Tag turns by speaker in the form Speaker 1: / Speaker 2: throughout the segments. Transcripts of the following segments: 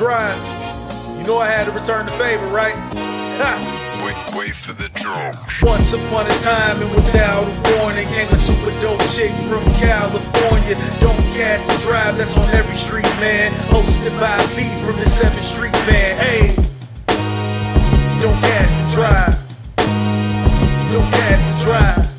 Speaker 1: drive. You know I had to return the favor, right?
Speaker 2: Wait, wait for the drum.
Speaker 1: Once upon a time and without a warning came a super dope chick from California. Don't cast the drive, that's on every street, man. Hosted by V from the 7th Street Band. Hey, don't cast the drive. Don't cast the drive.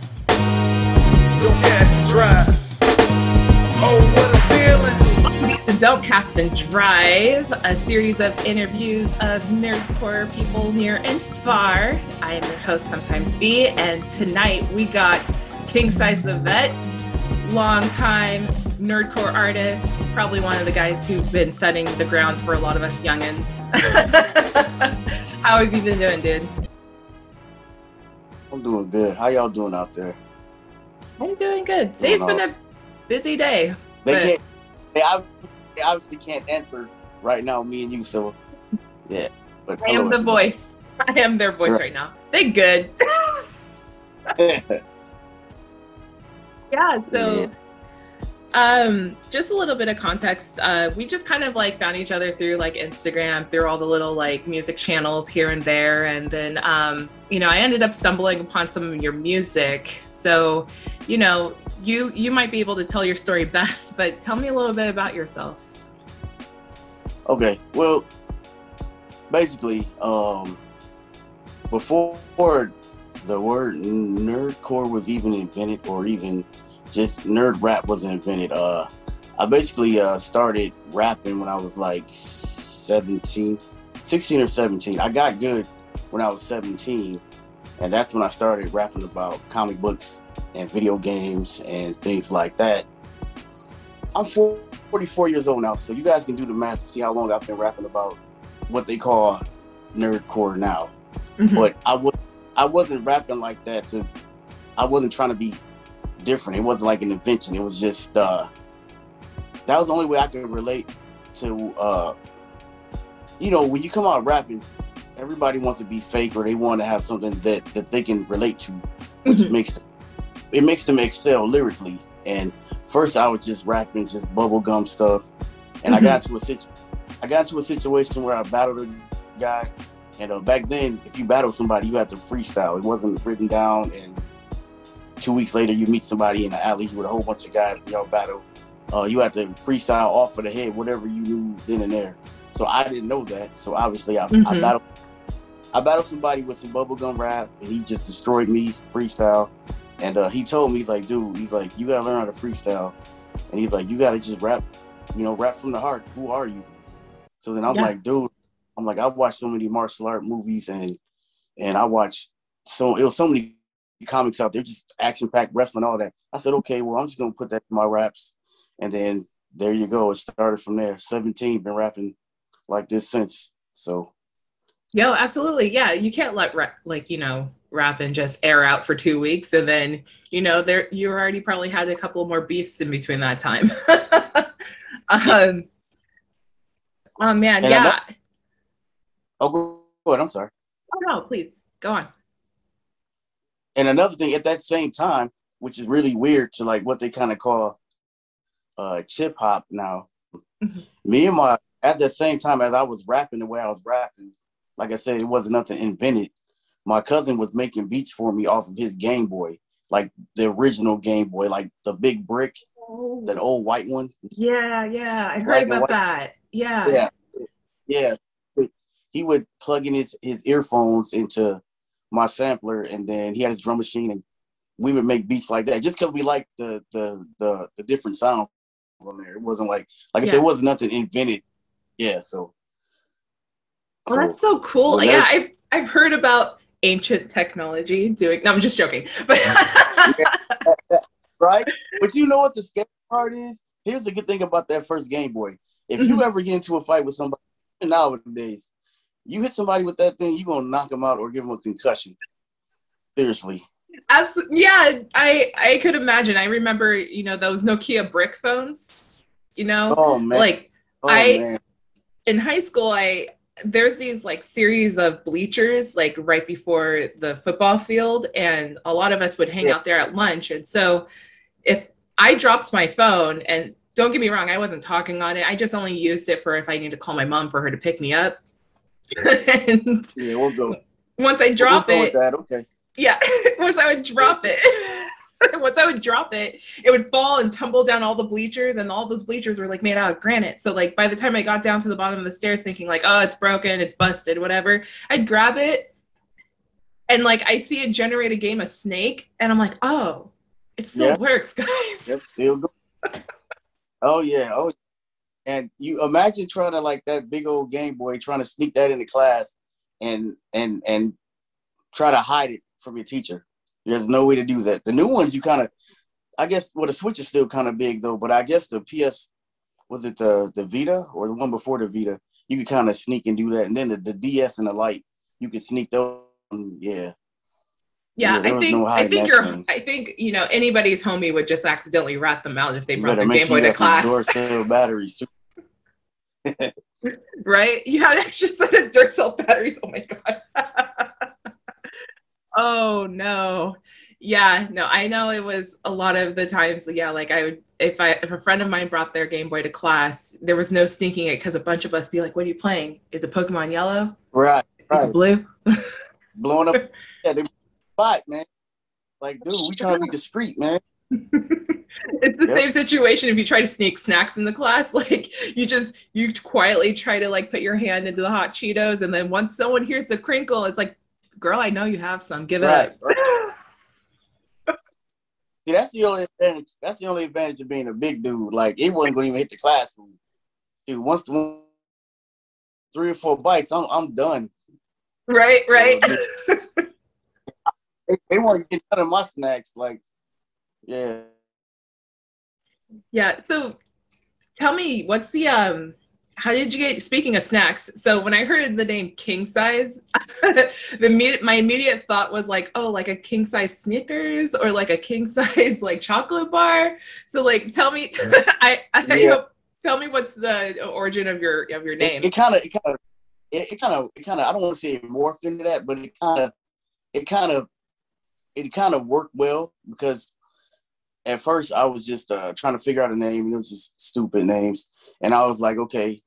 Speaker 1: Don't Cast
Speaker 3: and Drive, a series of interviews of nerdcore people near and far. I am your host, Sometimes B, and tonight we got King Size the Vet, longtime nerdcore artist, probably one of the guys who've been setting the grounds for a lot of us youngins. How have you been doing, dude?
Speaker 4: I'm doing good. How y'all doing out there?
Speaker 3: I'm doing good. Today's
Speaker 4: Doing
Speaker 3: been a busy day.
Speaker 4: They
Speaker 3: But-
Speaker 4: can't. They obviously can't answer right now, me and you. So, yeah. But
Speaker 3: I am the voice. I am their voice
Speaker 4: Right.
Speaker 3: right now. They good. yeah so
Speaker 4: Yeah.
Speaker 3: um just a little bit of context uh we just kind of like found each other through like instagram through all the little like music channels here and there and then um you know i ended up stumbling upon some of your music so you know you you might be able to tell your story best but tell me a little bit about yourself
Speaker 4: Okay. Well, basically, um, before the word nerdcore was even invented, or even just nerd rap wasn't invented, uh, I basically uh, started rapping when I was like 17, 16 or 17. I got good when I was 17, and that's when I started rapping about comic books and video games and things like that. I'm 44 years old now, so you guys can do the math to see how long I've been rapping about what they call nerdcore now.
Speaker 3: Mhm.
Speaker 4: But I was I wasn't rapping like that to I wasn't trying to be different. It wasn't like an invention. It was just uh that was the only way I could relate to uh you know, when you come out rapping, everybody wants to be fake or they want to have something that that they can relate to, which
Speaker 3: Mhm.
Speaker 4: makes it makes them excel lyrically. And first I was just rapping just bubblegum stuff. And I
Speaker 3: Mhm.
Speaker 4: got to a situ- I got to a situation where I battled a guy and uh, back then, if you battle somebody, you had to freestyle. It wasn't written down. And two weeks later, you meet somebody in the alley with a whole bunch of guys, y'all battle. Uh, you had to freestyle off of the head, whatever you knew then and there. So I didn't know that. So obviously, I, I
Speaker 3: Mhm.
Speaker 4: battled. I battled somebody with some bubblegum rap, and he just destroyed me freestyle. And uh, he told me, he's like, dude, he's like, you gotta learn how to freestyle. And he's like, you gotta just rap, you know, rap from the heart. Who are you? So then I'm
Speaker 3: Yeah.
Speaker 4: like, dude, I'm like, I watched so many martial art movies and and I watched so it was so many comics out there, just action packed wrestling, all that. I said, okay, well, I'm just gonna put that in my raps, and then there you go. It started from there. 17, been rapping like this since. So
Speaker 3: Yo, absolutely. Yeah, you can't let like you know rap and just air out for two weeks, and then you know there you already probably had a couple more beasts in between that time. um, oh man,
Speaker 4: And
Speaker 3: yeah.
Speaker 4: another- oh, go, go ahead. I'm sorry.
Speaker 3: Oh no, please go on.
Speaker 4: And another thing, at that same time, which is really weird to like what they kind of call uh chip hop now.
Speaker 3: Mhm.
Speaker 4: Me and my at the same time as I was rapping the way I was rapping, like I said, it wasn't nothing invented. My cousin was making beats for me off of his Game Boy, like the original Game Boy, like the big brick, oh. that old white one.
Speaker 3: Yeah, yeah, I heard
Speaker 4: Black
Speaker 3: about that. Yeah.
Speaker 4: Yeah. Yeah. He would plug in his, his earphones into my sampler and then he had his drum machine and we would make beats like that just because we liked the, the the the different sounds on there. It wasn't like like I said, it wasn't nothing invented. Yeah, so
Speaker 3: Oh, that's so cool.
Speaker 4: Well,
Speaker 3: yeah, I've I've heard about ancient technology doing. No, I'm just joking. But
Speaker 4: right? But you know what the scary part is? Here's the good thing about that first Game Boy. If
Speaker 3: Mm-hmm.
Speaker 4: you ever get into a fight with somebody nowadays, you hit somebody with that thing, you're gonna knock them out or give them a concussion. Seriously.
Speaker 3: Absolutely. Yeah, I I could imagine. I remember, you know, those Nokia brick phones. You know,
Speaker 4: Oh man.
Speaker 3: like
Speaker 4: oh,
Speaker 3: I-
Speaker 4: man.
Speaker 3: in high school, I there's these like series of bleachers like right before the football field, and a lot of us would hang
Speaker 4: Yeah.
Speaker 3: out there at lunch. And so, if I dropped my phone and don't get me wrong, I wasn't talking on it. I just only used it for if I need to call my mom for her to pick me up. and
Speaker 4: Yeah, we'll go.
Speaker 3: once I drop
Speaker 4: we'll
Speaker 3: it.
Speaker 4: Okay.
Speaker 3: yeah, once I would drop it, once I would drop it, it would fall and tumble down all the bleachers, and all those bleachers were like made out of granite. So like by the time I got down to the bottom of the stairs, thinking like, oh, it's broken, it's busted, whatever, I'd grab it, and like I see it generate a game of Snake, and I'm like, oh, it still works, guys.
Speaker 4: Yep, still go. Oh yeah. Oh, and you imagine trying to like that big old Game Boy, trying to sneak that into class, and and and try to hide it from your teacher. There's no way to do that. The new ones, you kind of, I guess, well, the Switch is still kind of big though, but I guess the PS was it the the Vita or the one before the Vita, you could kind of sneak and do that, and then the, the DS and the Lite, you could sneak those. Yeah.
Speaker 3: Yeah,
Speaker 4: Yeah,
Speaker 3: I think
Speaker 4: no
Speaker 3: I think you're
Speaker 4: thing.
Speaker 3: I think you know anybody's homie would just accidentally rat them out if they
Speaker 4: You
Speaker 3: brought their Game Boy to class,
Speaker 4: Duracell batteries too.
Speaker 3: right? You had extra set of Duracell batteries. Oh my god. oh no. Yeah, no, I know it was a lot of the times. Yeah, like I would if I if a friend of mine brought their Game Boy to class, there was no sneaking it because a bunch of us be like, "What are you playing? Is it Pokemon Yellow?
Speaker 4: Right. Right.
Speaker 3: it blue?"
Speaker 4: blowing up. Yeah, they spot, man. Like, dude, we trying to be discreet, man.
Speaker 3: it's the
Speaker 4: Yep.
Speaker 3: same situation if you try to sneak snacks in the class like you just you quietly try to like put your hand into the hot cheetos and then once someone hears the crinkle it's like girl i know you have some give it
Speaker 4: Right,
Speaker 3: up
Speaker 4: right. See, that's the only advantage. That's the only advantage of being a big dude. Like, it wasn't going to even hit the classroom. Dude, once the one, three or four bites, I'm I'm done.
Speaker 3: right right
Speaker 4: They, they want to get none of my snacks. Like, yeah.
Speaker 3: yeah so tell me what's the um how did you get speaking of snacks so when i heard the name king size the my immediate thought was like oh like a king size snickers or like a king size like chocolate bar so like tell me i i
Speaker 4: Yeah.
Speaker 3: hope tell me what's the origin of your of your name
Speaker 4: It kind of, it kind of, it kind of, it kind of. I don't want to say it morphed into that, but it kind of, it kind of, it kind of worked well because at first I was just uh, trying to figure out a name. and It was just stupid names, and I was like, okay,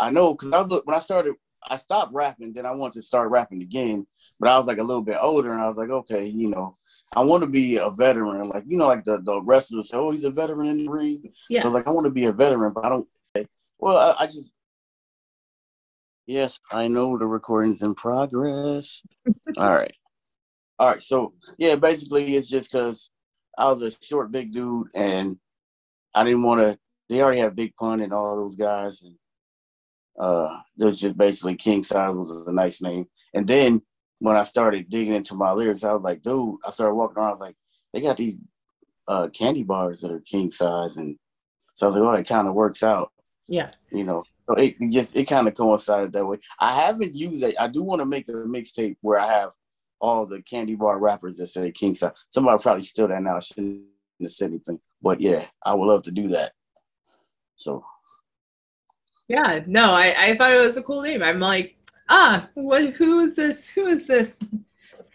Speaker 4: I know because I was look- when I started, I stopped rapping. Then I wanted to start rapping again, but I was like a little bit older, and I was like, okay, you know, I want to be a veteran, like you know, like the the wrestlers say, oh, he's a veteran in the ring.
Speaker 3: yeah
Speaker 4: So like I want to be a veteran, but I don't. Well, I, I just. Yes, I know the recording's in progress. All right, all right. So yeah, basically it's just because I was a short, big dude, and I didn't want to. They already have Big Pun and all those guys, and uh, it was just basically King Size was a nice name. And then when I started digging into my lyrics, I was like, dude, I started walking around I was like, they got these uh, candy bars that are king size, and so I was like, oh, that kind of works out,
Speaker 3: yeah
Speaker 4: you know. So it just it kind of coincided that way. I haven't used it. I do want to make a mixtape where I have all the candy bar rappers that say king size. Somebody probably steal that now. I shouldn't have said anything, but yeah, I would love to do that. So
Speaker 3: yeah no i i thought it was a cool name i'm like ah what who is this who is this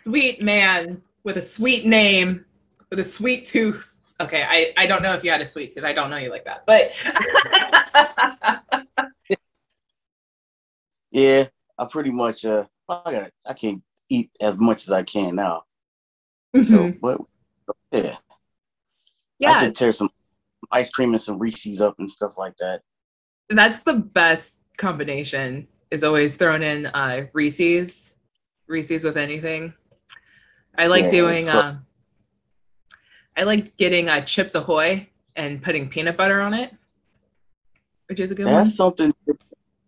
Speaker 3: sweet man with a sweet name with a sweet tooth okay i i don't know if you had a sweet tooth i don't know you like that but
Speaker 4: yeah, I pretty much uh I got I can't eat as much as I can now. So
Speaker 3: Mhm.
Speaker 4: but yeah,
Speaker 3: yeah, I
Speaker 4: should tear some ice cream and some Reese's up and stuff like that.
Speaker 3: That's the best combination is always thrown in uh reese's reese's with anything i like
Speaker 4: Yeah,
Speaker 3: doing
Speaker 4: it's
Speaker 3: uh, i like getting uh chips ahoy and putting peanut butter on it which is a good one
Speaker 4: That's something.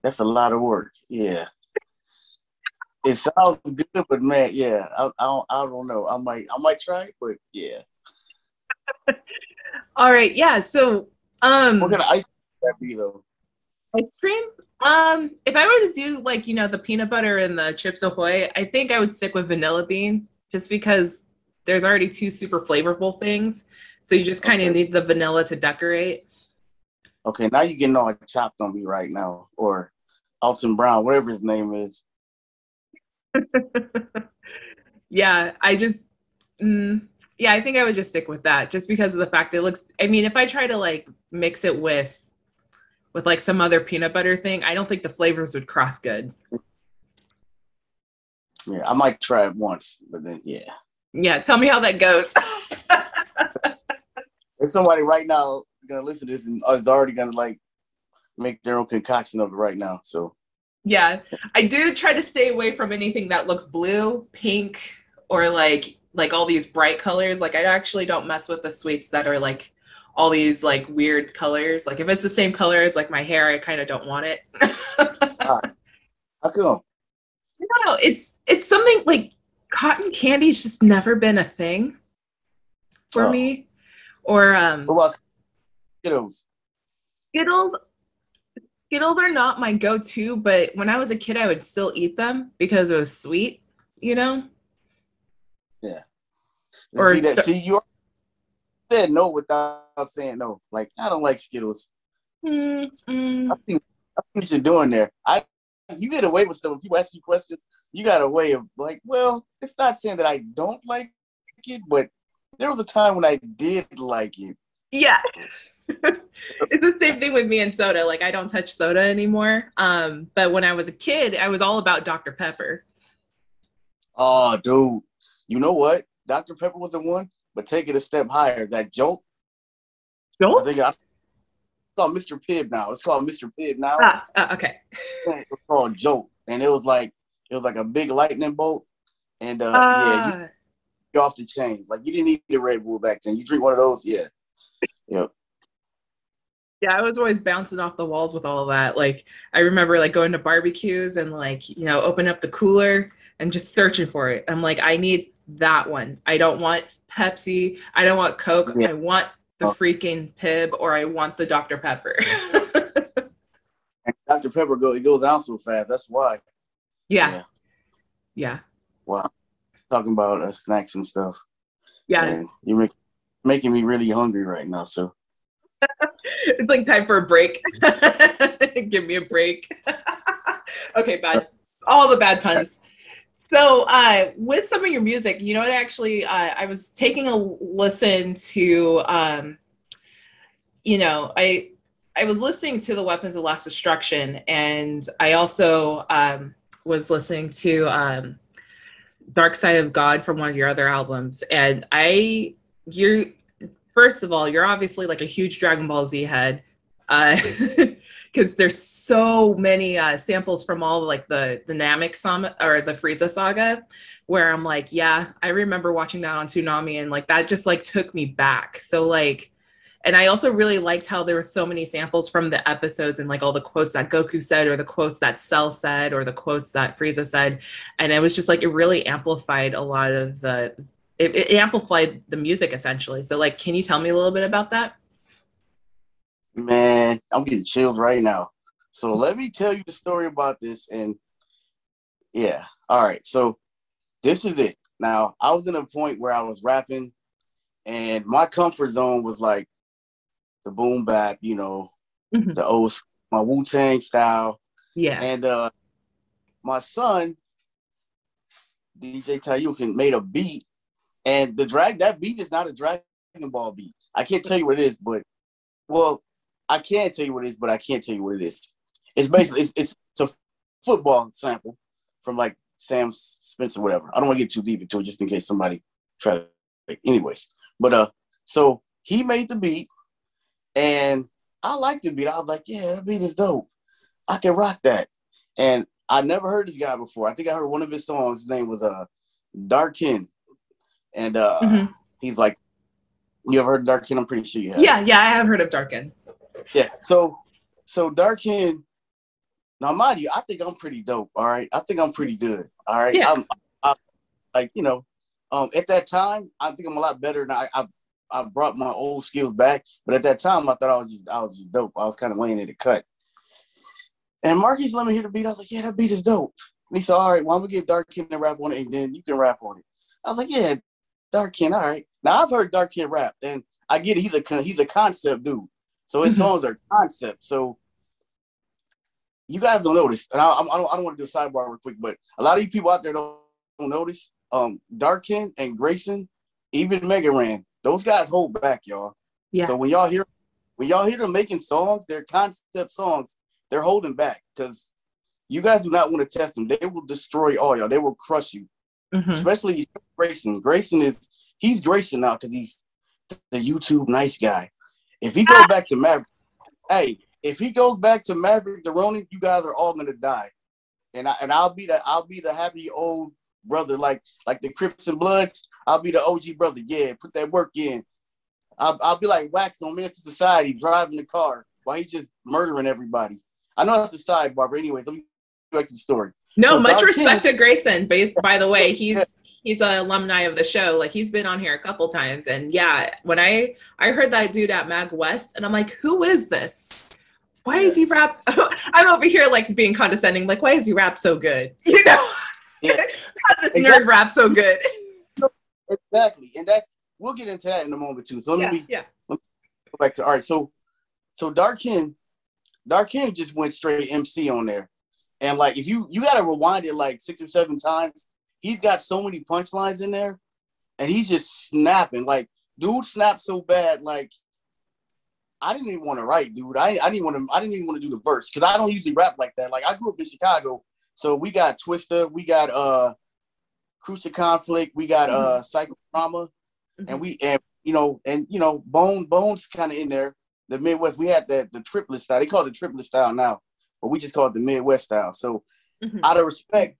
Speaker 4: That's a lot of work. Yeah. It sounds good, but man, yeah, I, I don't, I don't know. I might, I might try it, but yeah.
Speaker 3: all right yeah so um
Speaker 4: What kind of ice cream that be though?
Speaker 3: Ice cream um if i were to do like you know the peanut butter and the chips ahoy i think i would stick with vanilla bean just because there's already two super flavorful things so you just kind of
Speaker 4: Okay.
Speaker 3: need the vanilla to decorate
Speaker 4: Okay, now you're getting all chopped on me right now, or Alton Brown, whatever his name is.
Speaker 3: yeah i just mm, yeah i think i would just stick with that just because of the fact it looks i mean if i try to like mix it with with like some other peanut butter thing, I don't think the flavors would cross good.
Speaker 4: Yeah, I might try it once, but then yeah.
Speaker 3: Yeah, tell me how that goes.
Speaker 4: There's somebody right now gonna listen to this and uh, is already gonna like make their own concoction of it right now. So
Speaker 3: yeah, I do try to stay away from anything that looks blue, pink, or like like all these bright colors. Like I actually don't mess with the sweets that are like all these like weird colors. Like if it's the same color as like my hair, I kind of don't want it.
Speaker 4: How come?
Speaker 3: I don't know. It's it's something like cotton candy's just never been a thing for
Speaker 4: Oh.
Speaker 3: me. Or um
Speaker 4: What about Skittles?
Speaker 3: Skittles Skittles are not my go-to, but when I was a kid I would still eat them because it was sweet, you know? Yeah. Or
Speaker 4: see, that, see, you said no without saying no. Like I don't like Skittles.
Speaker 3: Mm, mm.
Speaker 4: I see, I see what you're doing there. I you get away with stuff when people ask you questions. You got a way of like, well, it's not saying that I don't like it, but there was a time when I did like it.
Speaker 3: Yeah. it's the same thing with me and soda. Like I don't touch soda anymore. Um, but when I was a kid, I was all about Dr. Pepper.
Speaker 4: Oh, dude, you know what? Dr. Pepper was the one, but take it a step higher. That jolt. I
Speaker 3: Jolt?
Speaker 4: think I, it's called Mr. Pibb now. It's called Mr. Pibb now.
Speaker 3: Ah, ah, okay.
Speaker 4: It's was called Jolt, and it was like it was like a big lightning bolt, and uh, yeah, you
Speaker 3: Ah,
Speaker 4: off the chain. Like you didn't need a Red Bull back then. You drink one of those, yeah. Yep.
Speaker 3: yeah, I was always bouncing off the walls with all of that. Like I remember like going to barbecues and like, you know, open up the cooler and just searching for it. I'm like, I need that one. I don't want Pepsi. I don't want Coke.
Speaker 4: Yeah.
Speaker 3: I want the
Speaker 4: Oh.
Speaker 3: freaking Pibb or I want the Dr. Pepper.
Speaker 4: Dr. Pepper go it goes down so fast. That's why.
Speaker 3: yeah. Yeah.
Speaker 4: Wow. Talking about uh, snacks and stuff.
Speaker 3: Yeah.
Speaker 4: And you're make, making me really hungry right now. So
Speaker 3: it's like time for a break. Give me a break. okay, bad. All the bad puns. So, uh, with some of your music, you know, it actually, uh, I was taking a listen to, um, you know, I, I was listening to the Weapons of Last Destruction, and I also um, was listening to um, Dark Side of God from one of your other albums, and I, you're first of all, you're obviously like a huge Dragon Ball Z head, because there's so many uh, samples from all like the Namek saga or the Frieza saga, where I'm like, yeah, I remember watching that on Toonami, and like that just like took me back. So like, and I also really liked how there were so many samples from the episodes and like all the quotes that Goku said, or the quotes that Cell said, or the quotes that Frieza said, and it was just like it really amplified a lot of the it, it amplified the music essentially. So like, can you tell me a little bit about that?
Speaker 4: Man, I'm getting chills right now. So let me tell you the story about this. And yeah, all right. So this is it. Now I was in a point where I was rapping, and my comfort zone was like the boom bap, you know,
Speaker 3: Mhm.
Speaker 4: the old my Wu Tang style.
Speaker 3: Yeah.
Speaker 4: And uh my son, DJ Tayukin, made a beat, and the drag that beat is not a Dragon Ball beat. I can't tell you what it is, but well, I can't tell you what it is, but I can't tell you what it is. It's basically it's it's, it's a football sample from like Sam Spencer, whatever. I don't want to get too deep into it just in case somebody try to. Anyways, but uh, so he made the beat, and I liked the beat. I was like, yeah, that beat is dope. I can rock that. And I never heard this guy before. I think I heard one of his songs. His name was uh Darkin, and uh
Speaker 3: Mhm.
Speaker 4: he's like, you ever heard Darkin? I'm pretty sure you have.
Speaker 3: Yeah, yeah, I have heard of Darkin.
Speaker 4: Yeah. So, so Darkin. Now, mind you, I think I'm pretty dope. All right, I think I'm pretty good. All right,
Speaker 3: Yeah.
Speaker 4: I'm I, like you know, um, at that time, I think I'm a lot better. Now, I, I I brought my old skills back, but at that time, I thought I was just I was just dope. I was kind of laying in the cut. And Marquis let me hear the beat. I was like, yeah, that beat is dope. And he said, all right, well, I'm gonna get Darkin to rap on it, and then you can rap on it. I was like, yeah, Darkin, all right. Now I've heard Darkin rap, and I get it. He's a he's a concept dude. So his songs are concept. So you guys don't notice, and I, I don't, I don't want to do a sidebar real quick, but a lot of you people out there don't, don't notice. Um, Darkin and Grayson, even Mega Ran, those guys hold back, y'all.
Speaker 3: Yeah.
Speaker 4: So when y'all hear when y'all hear them making songs, their concept songs, they're holding back because you guys do not want to test them. They will destroy all y'all. They will crush you.
Speaker 3: Mhm.
Speaker 4: Especially Grayson. Grayson is he's Grayson now because he's the YouTube nice guy. If he goes back to Maverick, hey, if he goes back to Maverick the Ronin, you guys are all gonna die. And I and I'll be the I'll be the happy old brother like like the Crips and Bloods. I'll be the OG brother. Yeah, put that work in. I'll, I'll be like Wax on Menace II Society driving the car while he's just murdering everybody. I know that's a sidebar, but anyways, let me go back to the story.
Speaker 3: No,
Speaker 4: So
Speaker 3: much respect
Speaker 4: King-
Speaker 3: to Grayson. Based by the way, he's he's an alumni of the show. Like he's been on here a couple times, and yeah, when I I heard that dude at MAGWest, and I'm like, who is this? Why is he rap? I'm over here like being condescending. Like, why is he rap so good? You know,
Speaker 4: Yeah.
Speaker 3: how does
Speaker 4: Exactly.
Speaker 3: nerd rap so good?
Speaker 4: Exactly, and that's we'll get into that in a moment too. So let
Speaker 3: yeah,
Speaker 4: me
Speaker 3: yeah.
Speaker 4: go back to all right. So so Darkin, Darkin just went straight MC on there, and like if you you gotta rewind it like six or seven times. He's got so many punchlines in there, and he's just snapping. Like dude snapped so bad, like I didn't even want to write, dude. I, I didn't want to. I didn't even want to do the verse because I don't usually rap like that. Like I grew up in Chicago, so we got Twista, we got uh, Crucial Conflict, we got uh, Psychodrama, and we and you know and you know Bone Bones kind of in there. The Midwest, we had the the triplet style. They call it the triplet style now, but we just call it the Midwest style. So
Speaker 3: Mhm.
Speaker 4: out of respect,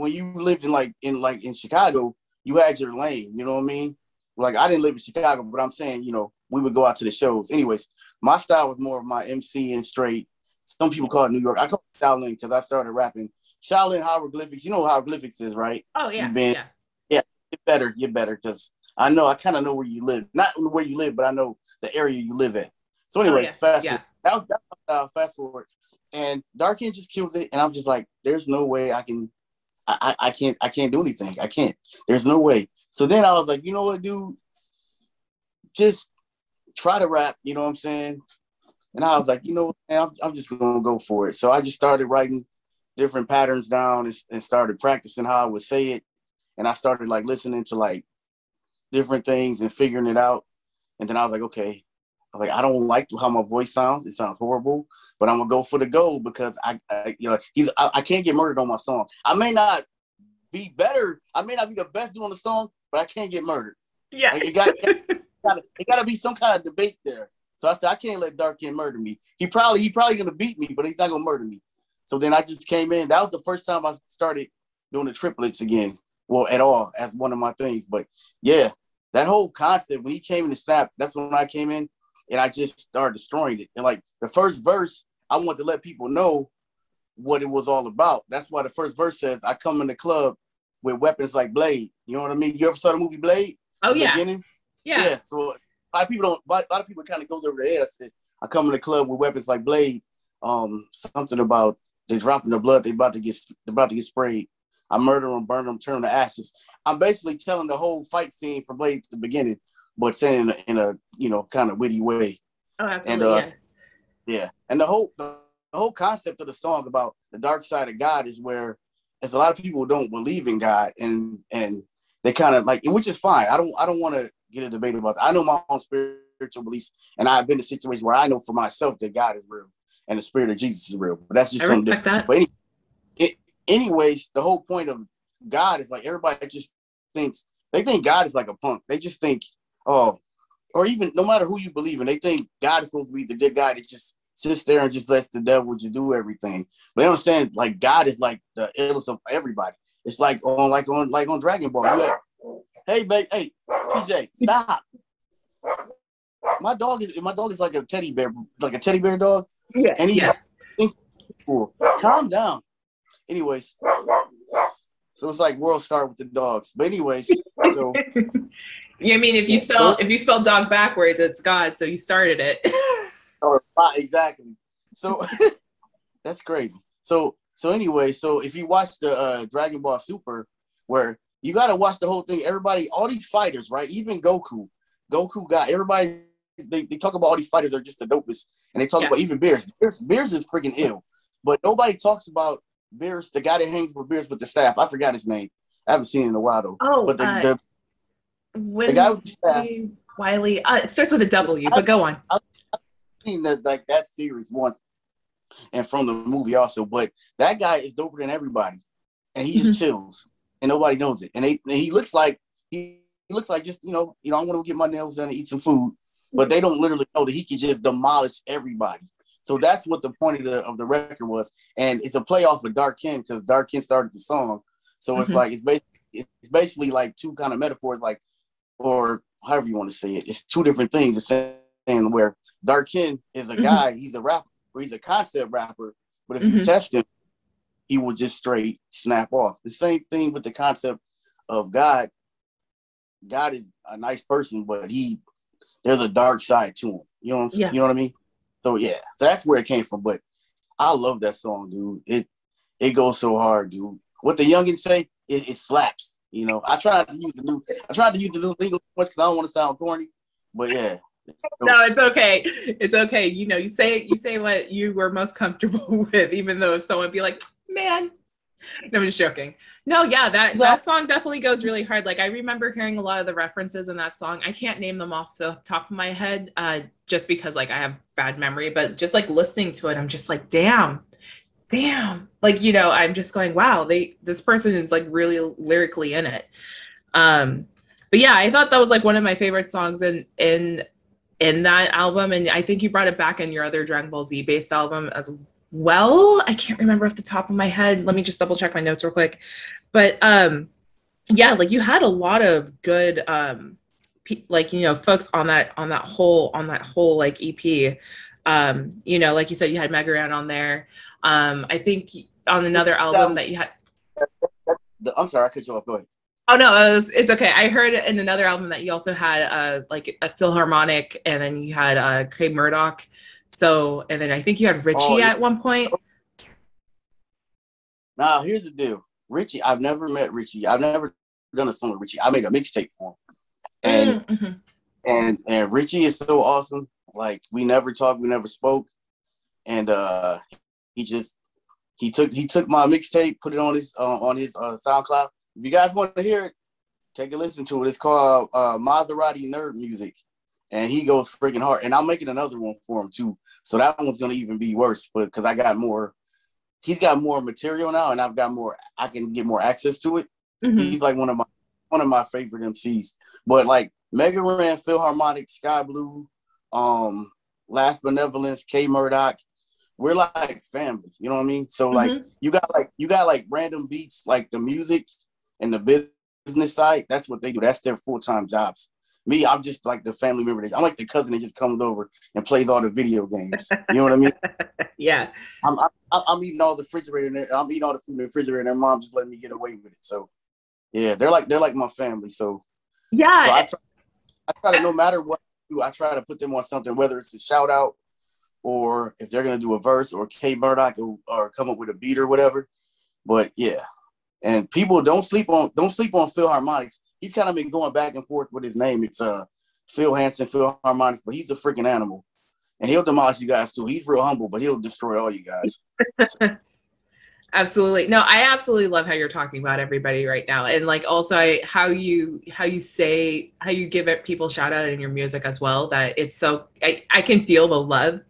Speaker 4: when you lived in like in like in Chicago, you had your lane. You know what I mean? Like I didn't live in Chicago, but I'm saying you know we would go out to the shows. Anyways, my style was more of my MC and straight. Some people call it New York. I call it Shaolin because I started rapping Shaolin hieroglyphics. You know what hieroglyphics is, right?
Speaker 3: Oh yeah,
Speaker 4: You've been-
Speaker 3: yeah.
Speaker 4: Get better, get better, because I know I kind of know where you live. Not where you live, but I know the area you live at. So, oh, anyways,
Speaker 3: Oh, yeah,
Speaker 4: fast
Speaker 3: yeah.
Speaker 4: forward. That was, that was style. Fast forward, and Darkin just kills it, and I'm just like, there's no way I can, I, I, can't, I can't do anything. I can't. There's no way. So then I was like, you know what, dude, just try to rap. You know what I'm saying? And I was like, you know, what, man, I'm, I'm just gonna go for it. So I just started writing different patterns down and, and started practicing how I would say it. And I started like listening to like different things and figuring it out. And then I was like, okay. I was like, I don't like how my voice sounds. It sounds horrible, but I'm gonna go for the gold because I, I you know, he's I, I can't get murdered on my song. I may not be better. I may not be the best on the song, but I can't get murdered.
Speaker 3: Yeah.
Speaker 4: Like, it got it gotta, be some kind of debate there. So I said I can't let Dark murder me. He probably he probably gonna beat me, but he's not gonna murder me. So then I just came in. That was the first time I started doing the triplets again. Well, at all as one of my things. But yeah, that whole concept when he came in the snap, that's when I came in and I just started destroying it. And like the first verse, I want to let people know what it was all about. That's why the first verse says, "I come in the club with weapons like Blade." You know what I mean? You ever saw the movie Blade?
Speaker 3: Oh yeah,
Speaker 4: Beginning?
Speaker 3: yeah.
Speaker 4: So a lot of people don't. A lot of people kind of goes over their head. I said, I come in the club with weapons like Blade. Um, something about they dropping the blood. They about to get. They about to get sprayed. I murder them, burn them, turn them to ashes. I'm basically telling the whole fight scene from Blade at the beginning, but saying in a, in a you know kind of witty way.
Speaker 3: Oh, absolutely.
Speaker 4: uh,
Speaker 3: yeah.
Speaker 4: Yeah, and the whole the, whole concept of the song about the dark side of God is where there's a lot of people don't believe in God, and and they kind of like, which is fine. I don't I don't want to get a debate about that. I know my own spiritual beliefs, and I've been in situations where I know for myself that God is real and the spirit of Jesus is real. But that's just
Speaker 3: I
Speaker 4: something different.
Speaker 3: that.
Speaker 4: But any, it, anyways, the whole point of God is like everybody just thinks they think God is like a punk. They just think, oh, or even no matter who you believe in, they think God is supposed to be the good guy that just sits there and just lets the devil just do everything. But they understand like God is like the illest of everybody. It's like on like on like on Dragon Ball. You have, hey babe, hey PJ, stop. My dog is my dog is like a teddy bear, like a teddy bear dog.
Speaker 3: Yeah.
Speaker 4: And he
Speaker 3: yeah.
Speaker 4: cool. Calm down. Anyways, so it's like World start with the dogs. But anyways, so
Speaker 3: Yeah, I mean, if you spell if you spell dog backwards, it's God. So you started it.
Speaker 4: or uh, exactly. So that's crazy. So so anyway, so if you watch the uh, Dragon Ball Super, where you got to watch the whole thing, everybody, all these fighters, right? Even Goku, Goku got everybody. They, they talk about all these fighters are just the dopest, and they talk
Speaker 3: Yeah.
Speaker 4: about even Beerus. Beerus. Beerus is freaking ill, but nobody talks about Beerus, the guy that hangs with Beerus with the staff. I forgot his name. I haven't seen it in a while though.
Speaker 3: oh,
Speaker 4: But the,
Speaker 3: uh,
Speaker 4: the guy with the staff-
Speaker 3: Wednesday, Wiley. Uh, it starts with a W, but go on.
Speaker 4: I've seen that like that series once, and from the movie also. But that guy is doper than everybody, and he just chills, and nobody knows it. And, they, and he looks like he, he looks like just you know you know I want to get my nails done and eat some food, but they don't literally know that he can just demolish everybody. So that's what the point of the of the record was, and it's a play off of Dark Ken because Dark Ken started the song. So it's
Speaker 3: Mhm.
Speaker 4: like it's basically it's basically like two kind of metaphors, like or however you want to say it. It's two different things. It's saying where Dark Ken is a
Speaker 3: Mhm.
Speaker 4: guy, he's a rapper, or he's a concept rapper, but if you
Speaker 3: Mhm.
Speaker 4: test him, he will just straight snap off. The same thing with the concept of God. God is a nice person, but he there's a dark side to him. You know what I'm,
Speaker 3: Yeah.
Speaker 4: you know what I mean? So yeah, so that's where it came from. But I love that song, dude. It it goes so hard, dude. What the youngins say, it, it slaps. You know, I tried to use the new I tried to use the new lingo much because I don't want to sound corny, but yeah.
Speaker 3: No, it's okay. It's okay. You know, you say you say what you were most comfortable with, even though if someone be like, man. No, I'm just joking. No, yeah, that that song definitely goes really hard. Like I remember hearing a lot of the references in that song. I can't name them off the top of my head, uh, just because like I have bad memory, but just like listening to it, I'm just like, damn, damn. Like, you know, I'm just going, wow, they this person is like really lyrically in it. Um, but yeah, I thought that was like one of my favorite songs in in in that album, and I think you brought it back in your other Dragon Ball Z based album as well. I can't remember off the top of my head. Let me just double check my notes real quick. But um, yeah, like you had a lot of good um, pe- like you know folks on that on that whole on that whole like EP. Um, you know, like you said, you had Mega Ran on there. Um, I think on another album that you had.
Speaker 4: The, I'm sorry, I cut you off. Go ahead.
Speaker 3: Oh no, it was, it's okay. I heard in another album that you also had uh like a Philharmonic, and then you had uh Craig Murdoch. So, and then I think you had Richie
Speaker 4: Oh, yeah.
Speaker 3: at one point.
Speaker 4: Now here's the deal. Richie, I've never met Richie. I've never done a song with Richie. I made a mixtape for him. And
Speaker 3: Mhm.
Speaker 4: and and Richie is so awesome. Like we never talked, we never spoke, and uh he just he took he took my mixtape, put it on his uh, on his uh, SoundCloud. If you guys want to hear it, take a listen to it. It's called uh, Maserati Nerd Music, and he goes freaking hard. And I'm making another one for him too, so that one's gonna even be worse. But because I got more, he's got more material now, and I've got more. I can get more access to it
Speaker 3: Mhm.
Speaker 4: he's like one of my one of my favorite MCs. But like Mega Ran, Philharmonic, Sky Blue, um, Last Benevolence, K Murdock, we're like family. You know what I mean? So like
Speaker 3: Mhm.
Speaker 4: you got like you got like random beats, like the music and the business side. That's what they do. That's their full time jobs. Me, I'm just like the family member. I'm like the cousin that just comes over and plays all the video games. You know what I mean?
Speaker 3: yeah.
Speaker 4: I'm, I'm, I'm eating all the refrigerator. I'm eating all the food in the refrigerator, and their mom just letting me get away with it. So, yeah, they're like they're like my family. So,
Speaker 3: Yeah.
Speaker 4: so I try, I try to no matter what I do, I try to put them on something, whether it's a shout out or if they're gonna do a verse or K Murdock or, or come up with a beat or whatever. But yeah, and people don't sleep on don't sleep on Phil Harmonics. He's kind of been going back and forth with his name. It's uh Phil Hansen, Phil Harmonics, but he's a freaking animal. And he'll demolish you guys too. He's real humble, but he'll destroy all you guys.
Speaker 3: absolutely no i absolutely love how you're talking about everybody right now and like also I, how you how you say how you give it people shout out in your music as well that it's so I, I can feel the love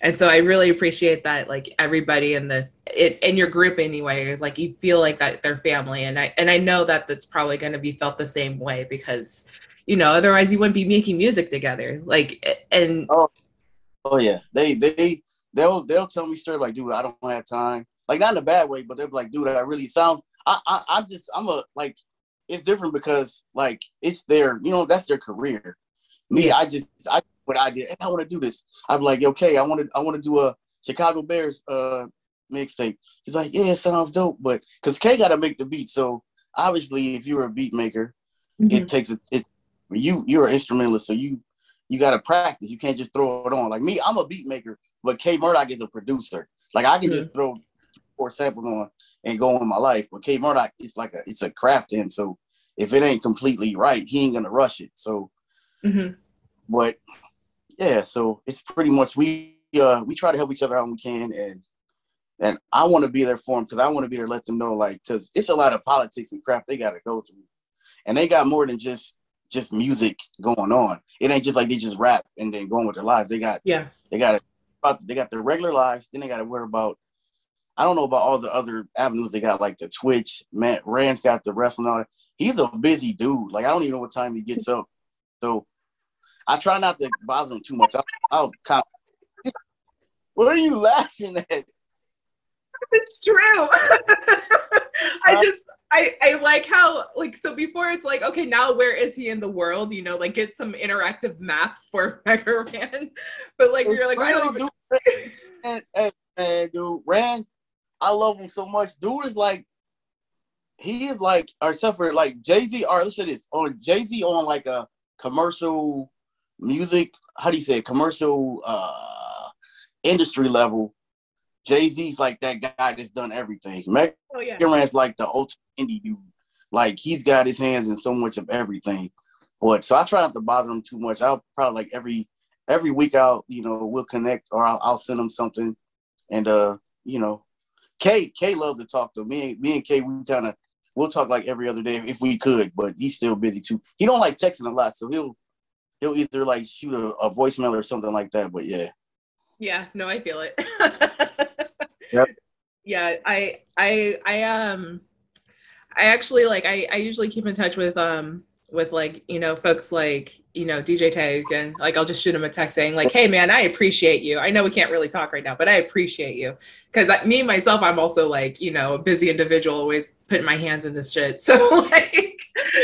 Speaker 3: and so i really appreciate that like everybody in this it, in your group anyway is like you feel like that they're family and i and i know that that's probably going to be felt the same way because you know otherwise you wouldn't be making music together like and
Speaker 4: Oh oh yeah, they they they'll they'll tell me straight like, dude, I don't have time. Like not in a bad way, but they're like, dude, I really sounds. I I I'm just I'm a like, it's different because like it's their you know that's their career. Me, I just I what I did. Hey, I want to do this. I'm like, okay, I want to I want to do a Chicago Bears uh mixtape. He's like, yeah, it sounds dope, but because K got to make the beat, so obviously if you're a beat maker,
Speaker 3: Mhm.
Speaker 4: it takes a, it you you're an instrumentalist so you you got to practice you can't just throw it on like me i'm a beat maker but k murdock is a producer like i can just throw four samples on and go on my life but k murdock it's like a it's a craft to him so if it ain't completely right he ain't gonna rush it so
Speaker 3: Mhm.
Speaker 4: but yeah so it's pretty much we uh we try to help each other out when we can and and i want to be there for them because i want to be there to let them know like because it's a lot of politics and crap they got to go through and they got more than just just music going on. It ain't just like they just rap and then going with their lives. They got
Speaker 3: Yeah.
Speaker 4: they got about they got their regular lives. Then they got to worry about. I don't know about all the other avenues they got, like the Twitch. Matt Rand's got the wrestling. All that. He's a busy dude. Like I don't even know what time he gets up. So I try not to bother him too much. I, I'll kind of, What are you laughing at?
Speaker 3: It's true. I uh, just I, I like how like so before it's like okay now where is he in the world you know like get some interactive map for Mega Man but like
Speaker 4: It's
Speaker 3: you're like I don't even,
Speaker 4: dude. Man, hey, man, dude, Ran, I love him so much. Dude is like, he is like, or for like Jay Z. Or listen to this on Jay Z on like a commercial music. How do you say it? commercial uh industry level? Jay Z's like that guy that's done everything. Mega
Speaker 3: oh yeah
Speaker 4: Ran's like the ultimate indie dude. Like he's got his hands in so much of everything. But so I try not to bother him too much. I'll probably like every every week I'll you know we'll connect or I'll, I'll send him something, and uh you know, Kay Kay loves to talk to me. and Me and Kay we kind of we'll talk like every other day if we could, but he's still busy too. He don't like texting a lot, so he'll he'll either like shoot a, a voicemail or something like that. But yeah,
Speaker 3: yeah no I feel it
Speaker 4: Yep.
Speaker 3: yeah I I I um I actually like I I usually keep in touch with um with like you know folks like you know DJ Tag and like I'll just shoot him a text saying like hey man I appreciate you. I know we can't really talk right now but I appreciate you. Because me myself I'm also like you know a busy individual always putting my hands in this shit. So like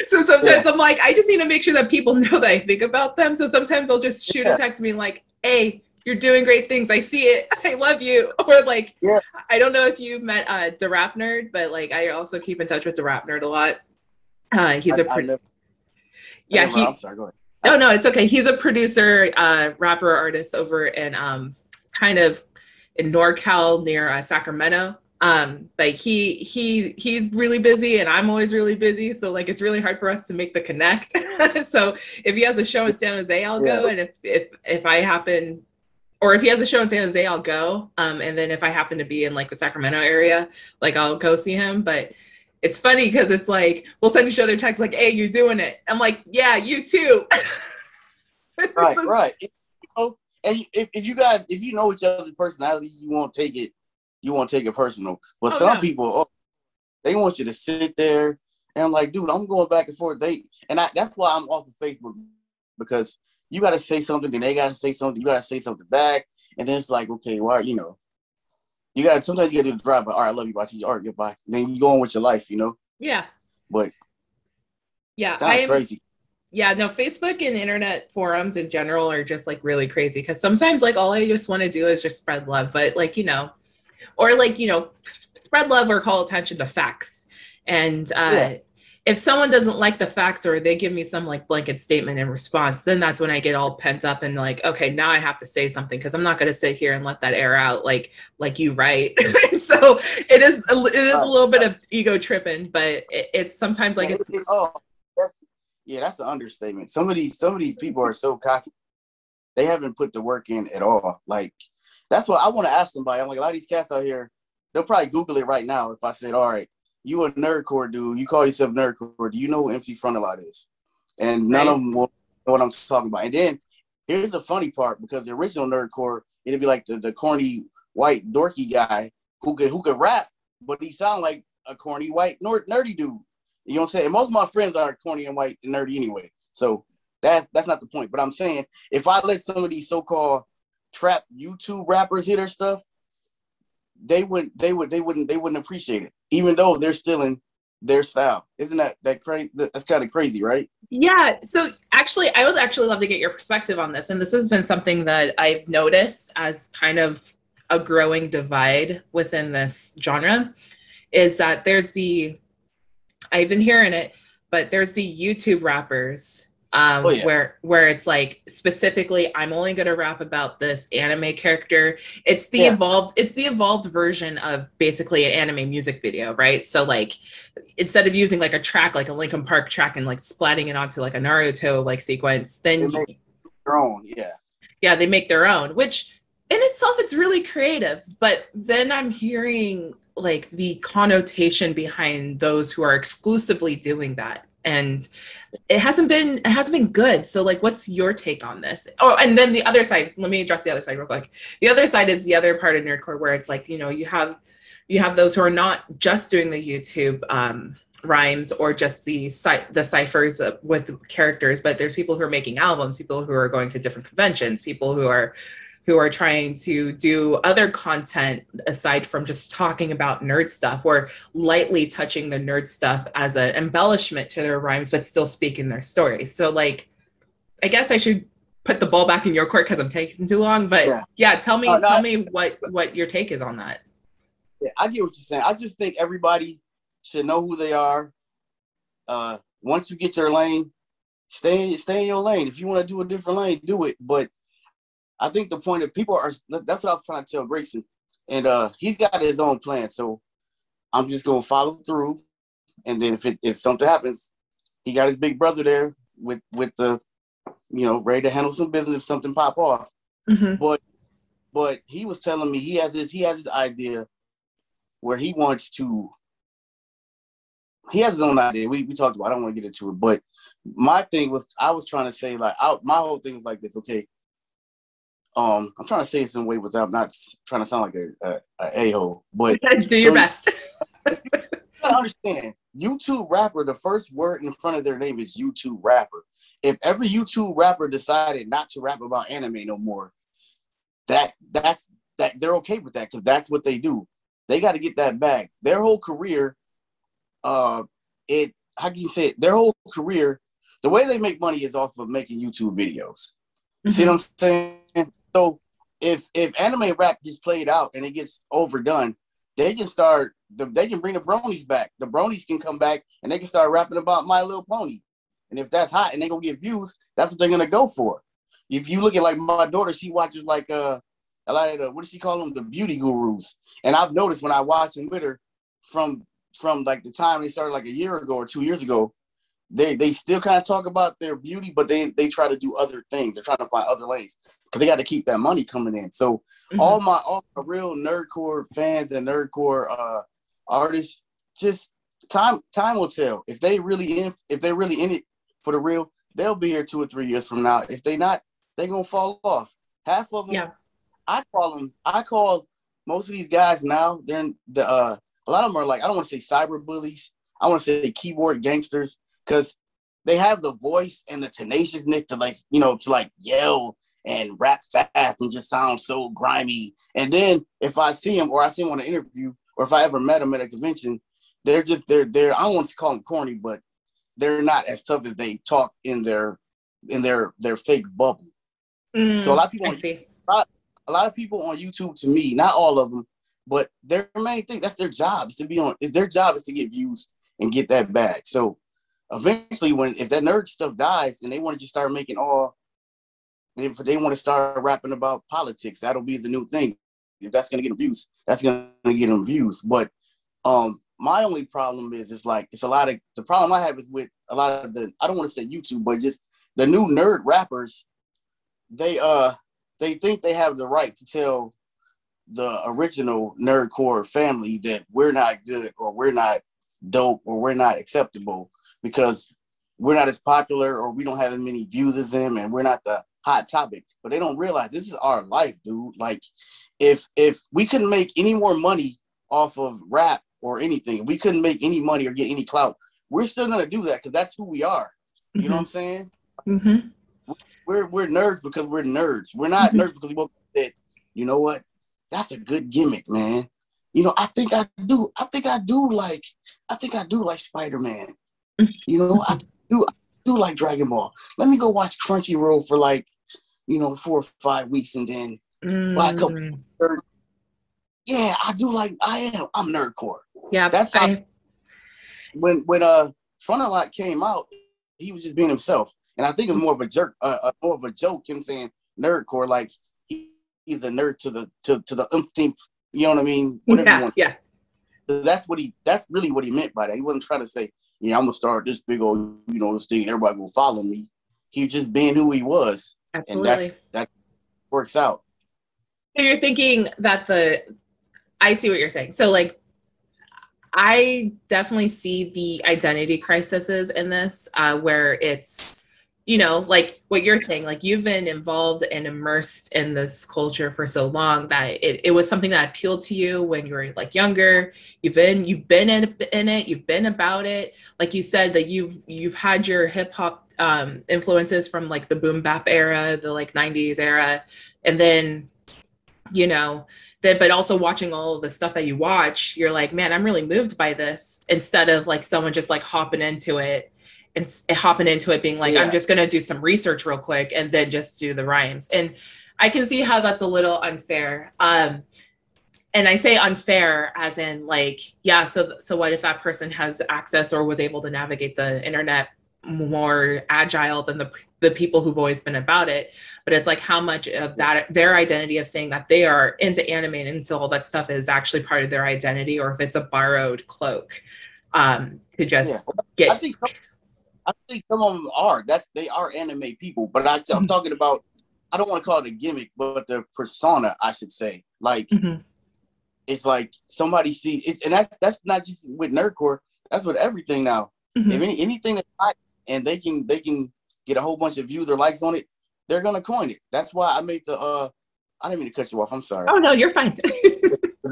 Speaker 3: so sometimes I'm like I just need to make sure that people know that I think about them. So sometimes I'll just shoot
Speaker 4: Yeah.
Speaker 3: a text being like hey you're doing great things. I see it. I love you. Or like
Speaker 4: Yeah.
Speaker 3: I don't know if you've met uh the rap nerd but like I also keep in touch with the rap nerd a lot. Uh he's
Speaker 4: I-
Speaker 3: a
Speaker 4: I never-
Speaker 3: yeah he
Speaker 4: I'm sorry. Go ahead.
Speaker 3: Oh no, it's okay. He's a producer, uh, rapper, artist over in um, kind of in NorCal near uh, Sacramento. Um, like he he he's really busy, and I'm always really busy. So like it's really hard for us to make the connect. so if he has a show in San Jose, I'll go,
Speaker 4: Yeah.
Speaker 3: and if if if I happen. Or if he has a show in San Jose, I'll go. Um, and then if I happen to be in like the Sacramento area, like I'll go see him. But it's funny because it's like we'll send each other texts like, "Hey, you doing it?" I'm like, "Yeah, you too."
Speaker 4: right, right. Know, and if, if you guys, if you know each other's personality, you won't take it, you won't take it personal. But
Speaker 3: Oh,
Speaker 4: some
Speaker 3: no.
Speaker 4: people, oh, they want you to sit there and I'm like, dude, I'm going back and forth. They and I, that's why I'm off of Facebook because you got to say something, then they got to say something, you got to say something back, and then it's like, okay, well, you know, you got sometimes you got to drive by. All right, I love you, bye. See you. All right, goodbye. And then you go on with your life, you know.
Speaker 3: Yeah,
Speaker 4: But
Speaker 3: yeah. I am,
Speaker 4: crazy.
Speaker 3: yeah, no, Facebook and internet forums in general are just like really crazy because sometimes like all I just want to do is just spread love, but like you know, or like you know, spread love or call attention to facts. And uh,
Speaker 4: Yeah.
Speaker 3: If someone doesn't like the facts or they give me some like blanket statement in response, then that's when I get all pent up and like, okay, now I have to say something because I'm not going to sit here and let that air out like like you write. So it is a, it is a little bit of ego tripping, but it, it's sometimes like it's
Speaker 4: it- it- oh, yeah, that's an understatement. Some of these, some of these people are so cocky. They haven't put the work in at all. Like, that's what I want to ask somebody. I'm like, a lot of these cats out here, they'll probably Google it right now. If I said, all right, you a nerdcore dude, you call yourself nerdcore, do you know who MC Frontalot is? And none of them will know what I'm talking about. And then here's the funny part because the original nerdcore, it'd be like the, the corny white dorky guy who could who could rap, but he sound like a corny white nerd, nerdy dude. You know what I'm saying? And most of my friends are corny and white and nerdy anyway. So that that's not the point. But I'm saying if I let some of these so-called trap YouTube rappers hear their stuff, they wouldn't they would they wouldn't they wouldn't appreciate it, even though they're stealing their style. Isn't that that crazy? That's kind of crazy, right?
Speaker 3: Yeah. So actually, I would actually love to get your perspective on this. And this has been something that I've noticed as kind of a growing divide within this genre is that there's the, I've been hearing it, but there's the YouTube rappers. Um,
Speaker 4: Oh, yeah.
Speaker 3: where where it's like specifically I'm only gonna rap about this anime character. It's the
Speaker 4: Yeah.
Speaker 3: evolved it's the evolved version of basically an anime music video, right? So like instead of using like a track like a Linkin Park track and like splatting it onto like a Naruto like sequence, then
Speaker 4: their own, yeah.
Speaker 3: yeah, they make their own, which in itself it's really creative. But then I'm hearing like the connotation behind those who are exclusively doing that. and it hasn't been it hasn't been good. So like what's your take on this? Oh and then the other side let me address the other side real quick. The other side is the other part of nerdcore where it's like you know you have you have those who are not just doing the youtube um, rhymes or just the the ciphers with characters but there's people who are making albums people who are going to different conventions people who are who are trying to do other content aside from just talking about nerd stuff or lightly touching the nerd stuff as an embellishment to their rhymes, but still speaking their story. So, like, I guess I should put the ball back in your court because I'm taking too long. But yeah, yeah tell me, uh, tell me what what your take is on that.
Speaker 4: Yeah, I get what you're saying. I just think everybody should know who they are. Uh, once you get your lane, stay in, stay in your lane. If you want to do a different lane, do it. But I think the point of people are that's what I was trying to tell Grayson. And uh he's got his own plan. So I'm just gonna follow through. And then if it if something happens, he got his big brother there with with the you know, ready to handle some business if something pop off. Mm-hmm. But but he was telling me he has this he has this idea where he wants to he has his own idea. We, we talked about. I don't want to get into it, but my thing was I was trying to say like I, my whole thing is like this. Okay, um, I'm trying to say it a way without not trying to sound like a, a, a a-hole, but
Speaker 3: do your so best.
Speaker 4: gotta understand, YouTube rapper, the first word in front of their name is YouTube rapper. If every YouTube rapper decided not to rap about anime no more, that that's that they're okay with that because that's what they do. They got to get that back. Their whole career, uh, it how can you say it? Their whole career, the way they make money is off of making YouTube videos. Mm-hmm. See what I'm saying? So if if anime rap gets played out and it gets overdone, they can start. They can bring the bronies back. The bronies can come back and they can start rapping about My Little Pony. And if that's hot and they gonna get views, that's what they're gonna go for. If you look at like my daughter, she watches like uh a lot of the, what does she call them? The beauty gurus. And I've noticed when I watch them with her from from like the time they started like a year ago or two years ago, they they still kind of talk about their beauty, but they they try to do other things. They're trying to find other lanes because they got to keep that money coming in. So mm-hmm. all my all my real nerdcore fans and nerdcore uh, artists, just time time will tell if they really in if they really in it for the real. They'll be here two or three years from now. If they not, they gonna fall off. Half of them, yeah. I call them. I call most of these guys now. They're in the. Uh, a lot of them are like I don't want to say cyber bullies. I want to say keyboard gangsters because they have the voice and the tenaciousness to like you know to like yell and rap fast and just sound so grimy. And then if I see him or I see him on an interview or if I ever met him at a convention, they're just they're they're I don't want to call them corny, but they're not as tough as they talk in their in their their fake bubble. Mm, so a lot of people, on, a, lot, a lot of people on YouTube, to me, not all of them, but their main thing that's their job is to be on. Is their job is to get views and get that bag. So eventually when if that nerd stuff dies and they want to just start making all if they want to start rapping about politics, that'll be the new thing. If that's gonna get views, that's gonna get them views. But um my only problem is it's like it's a lot of the problem I have is with a lot of the I don't want to say YouTube, but just the new nerd rappers, they uh they think they have the right to tell the original nerdcore family that we're not good or we're not dope or we're not acceptable because we're not as popular or we don't have as many views as them and we're not the hot topic but they don't realize this is our life dude. Like if if we couldn't make any more money off of rap or anything we couldn't make any money or get any clout we're still gonna do that because that's who we are. You mm-hmm. know what i'm saying? Mm-hmm. we're we're nerds because we're nerds. We're not mm-hmm. nerds because we both said you know what? That's a good gimmick man. You know i think i do i think i do like i think i do like spider-man you know, I do I do like Dragon Ball. Let me go watch Crunchyroll for like, you know, four or five weeks and then mm. buy a couple. Nerd. Yeah, I do like I am. I'm nerdcore.
Speaker 3: Yeah,
Speaker 4: that's how. I... When when uh Frontalot came out, he was just being himself, and I think it's more of a jerk, uh, uh, more of a joke. Him saying nerdcore, like he, he's a nerd to the to to the umpteenth. You know what I mean?
Speaker 3: Whatever yeah, yeah.
Speaker 4: So that's what he. That's really what he meant by that. He wasn't trying to say yeah, I'm gonna start this big old, you know, this thing, and everybody will follow me. He just being who he was, Absolutely. and that's that works out.
Speaker 3: So you're thinking that the, I see what you're saying. So like, I definitely see the identity crises in this, uh, where it's you know, like what you're saying, like you've been involved and immersed in this culture for so long that it, it was something that appealed to you when you were like younger. You've been you've been in, in it, you've been about it. Like you said that you've you've had your hip hop um, influences from like the boom bap era, the like 90s era, and then you know that but also watching all the stuff that you watch, you're like, man, I'm really moved by this instead of like someone just like hopping into it and hopping into it being like yeah. i'm just going to do some research real quick and then just do the rhymes and i can see how that's a little unfair um and i say unfair as in like yeah so so what if that person has access or was able to navigate the internet more agile than the the people who've always been about it but it's like how much of that their identity of saying that they are into anime and into all that stuff is actually part of their identity or if it's a borrowed cloak um to just yeah. get
Speaker 4: I think I think some of them are. That's they are anime people, but I, am mm-hmm. talking about. I don't want to call it a gimmick, but the persona, I should say. Like, mm-hmm. it's like somebody see it, and that's that's not just with nerdcore. That's with everything now. Mm-hmm. If any anything that's hot and they can they can get a whole bunch of views or likes on it, they're gonna coin it. That's why I made the. uh I didn't mean to cut you off. I'm sorry.
Speaker 3: Oh no, you're fine.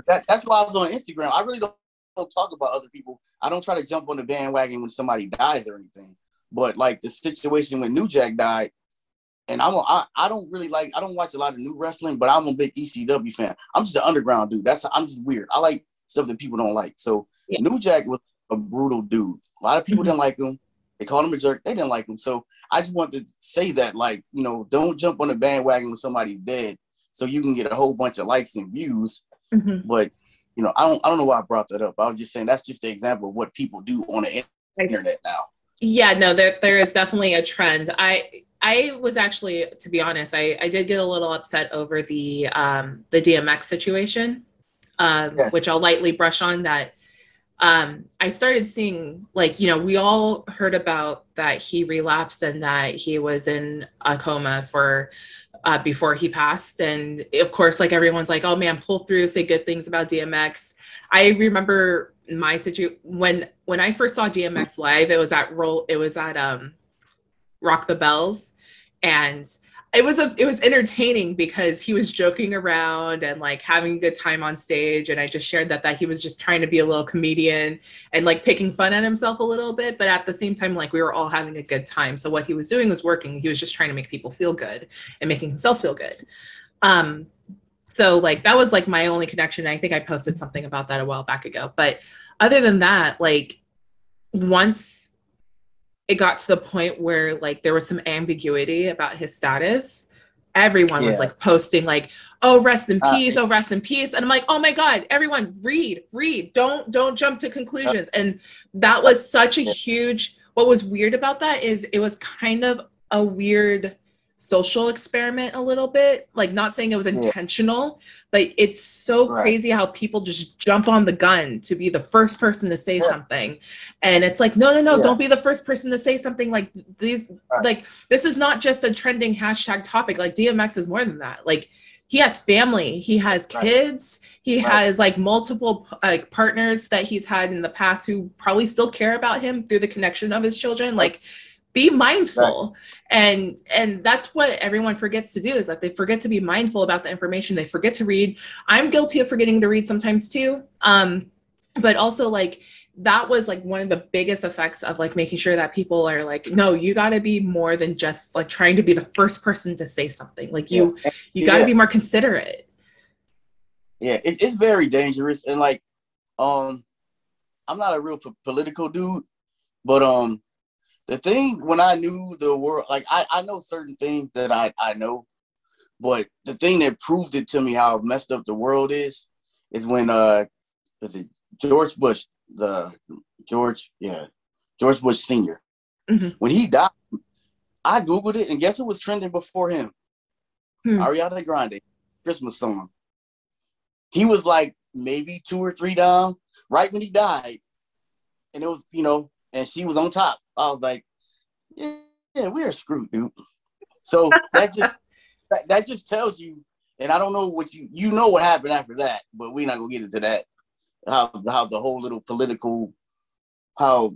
Speaker 4: that, that's why I was on Instagram. I really don't, don't talk about other people. I don't try to jump on the bandwagon when somebody dies or anything. But like the situation when New Jack died, and I'm a, I, I don't really like I don't watch a lot of new wrestling, but I'm a big ECW fan. I'm just an underground dude. That's I'm just weird. I like stuff that people don't like. So yeah. New Jack was a brutal dude. A lot of people mm-hmm. didn't like him. They called him a jerk. They didn't like him. So I just wanted to say that, like, you know, don't jump on the bandwagon when somebody's dead, so you can get a whole bunch of likes and views. Mm-hmm. But you know, I don't I don't know why I brought that up. I was just saying that's just the example of what people do on the internet now.
Speaker 3: Yeah, no, there there is definitely a trend. I I was actually, to be honest, I, I did get a little upset over the um, the DMX situation, um, yes. which I'll lightly brush on. That um, I started seeing, like, you know, we all heard about that he relapsed and that he was in a coma for uh, before he passed, and of course, like everyone's like, "Oh man, pull through, say good things about DMX." I remember my situation when when I first saw DMX live, it was at roll it was at um Rock the Bells. And it was a it was entertaining because he was joking around and like having a good time on stage. And I just shared that that he was just trying to be a little comedian and like picking fun at himself a little bit. But at the same time like we were all having a good time. So what he was doing was working. He was just trying to make people feel good and making himself feel good. Um so like that was like my only connection. I think i posted something about that a while back ago. But other than that like once it got to the point where like there was some ambiguity about his status everyone yeah. was like posting like oh rest in uh, peace. Uh, oh rest in peace. And i'm like oh my god everyone read read. Don't don't jump to conclusions. And that was such a huge what was weird about that is it was kind of a weird social experiment a little bit like not saying it was intentional yeah. but it's so right. crazy how people just jump on the gun to be the first person to say yeah. something and it's like no no no yeah. don't be the first person to say something like these right. like this is not just a trending hashtag topic like dmx is more than that like he has family he has kids right. he has like multiple like partners that he's had in the past who probably still care about him through the connection of his children like be mindful. Right. and and that's what everyone forgets to do is that they forget to be mindful about the information. They forget to read. I'm guilty of forgetting to read sometimes too. Um but also like that was like one of the biggest effects of like making sure that people are like no you got to be more than just like trying to be the first person to say something. Like you yeah. you got to yeah. be more considerate.
Speaker 4: Yeah it, it's very dangerous. And like um i'm not a real p- political dude but um the thing when I knew the world, like I, I know certain things that I, I know, but the thing that proved it to me how messed up the world is, is when uh, is it George Bush, the George, yeah, George Bush Senior, mm-hmm. when he died, I googled it and guess who was trending before him? Hmm. Ariana Grande, Christmas song. He was like maybe two or three down right when he died, and it was you know, and she was on top. I was like, yeah, yeah we're screwed, dude. So that just that, that just tells you, and I don't know what you you know what happened after that, but we're not gonna get into that. how how the whole little political how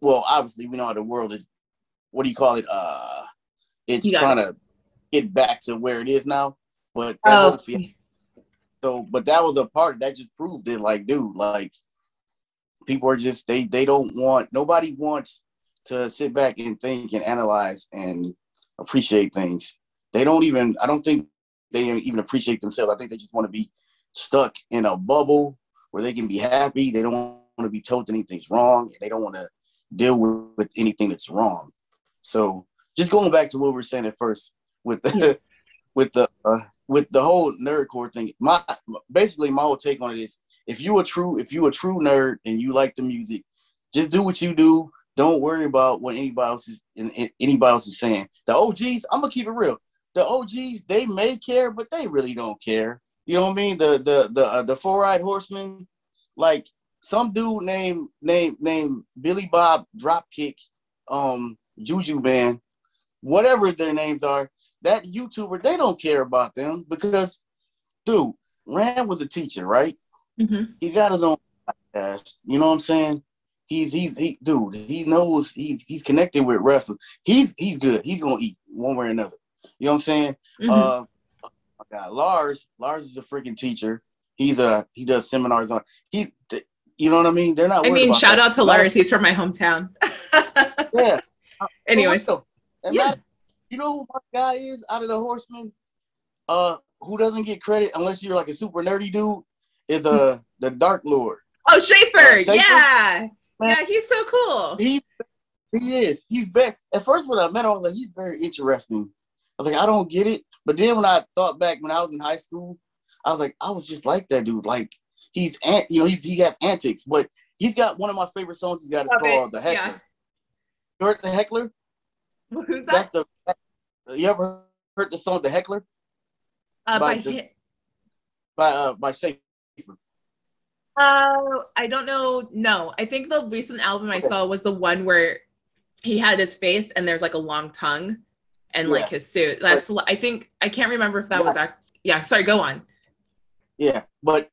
Speaker 4: well obviously we know how the world is what do you call it uh it's trying to get back to where it is now but that
Speaker 3: Oh,
Speaker 4: so but that was a part that just proved it like dude like people are just they they don't want nobody wants to sit back and think and analyze and appreciate things. They don't even i don't think they even appreciate themselves. I think they just want to be stuck in a bubble where they can be happy. They don't want to be told anything's wrong and they don't want to deal with, with anything that's wrong. So just going back to what we were saying at first with the
Speaker 3: Yeah.
Speaker 4: with the uh, with the whole nerdcore thing my basically my whole take on it is if you a true if you a true nerd and you like the music just do what you do don't worry about what anybody else is anybody else is saying the og's i'm gonna keep it real the og's they may care but they really don't care you know what i mean the the the uh, the four-eyed horseman like some dude named named named billy bob dropkick um juju band whatever their names are that youtuber they don't care about them because dude Ran was a teacher right
Speaker 3: Mhm.
Speaker 4: he's got his own podcast. You know what I'm saying? He's he's he dude, he knows he's he's connected with wrestling. He's he's good. He's gonna eat one way or another. You know what I'm saying?
Speaker 3: Mhm.
Speaker 4: Uh oh my god, Lars, Lars is a freaking teacher. He's a he does seminars on he th- you know what I mean? They're not
Speaker 3: I mean, shout
Speaker 4: that.
Speaker 3: out to
Speaker 4: Matter
Speaker 3: Lars. He's from my hometown.
Speaker 4: Yeah.
Speaker 3: Anyways,
Speaker 4: So,
Speaker 3: Yeah.
Speaker 4: you know who my guy is out of the horsemen? Uh who doesn't get credit unless you're like a super nerdy dude is uh the Dark Lord.
Speaker 3: oh Schaffer,
Speaker 4: Uh, Schaffer?
Speaker 3: yeah, yeah, he's so cool.
Speaker 4: He he is. He's very. At first, when I met him, I was like, he's very interesting. I was like, I don't get it. But then when I thought back when I was in high school, I was like, I was just like that dude. Like he's ant, you know, he's he got antics, but he's got one of my favorite songs. He's got is
Speaker 3: Love it.
Speaker 4: called the Heckler.
Speaker 3: Yeah.
Speaker 4: You heard the Heckler?
Speaker 3: Who's
Speaker 4: That's
Speaker 3: that?
Speaker 4: the. You ever heard the song the Heckler
Speaker 3: Uh, by
Speaker 4: by the- by uh, by Schaffer?
Speaker 3: Oh, I don't know. No, I think the recent album I
Speaker 4: Okay.
Speaker 3: saw was the one where he had his face and there's like a long tongue and like his suit. That's I think I can't remember if that was ac- yeah. Sorry, go on.
Speaker 4: Yeah, but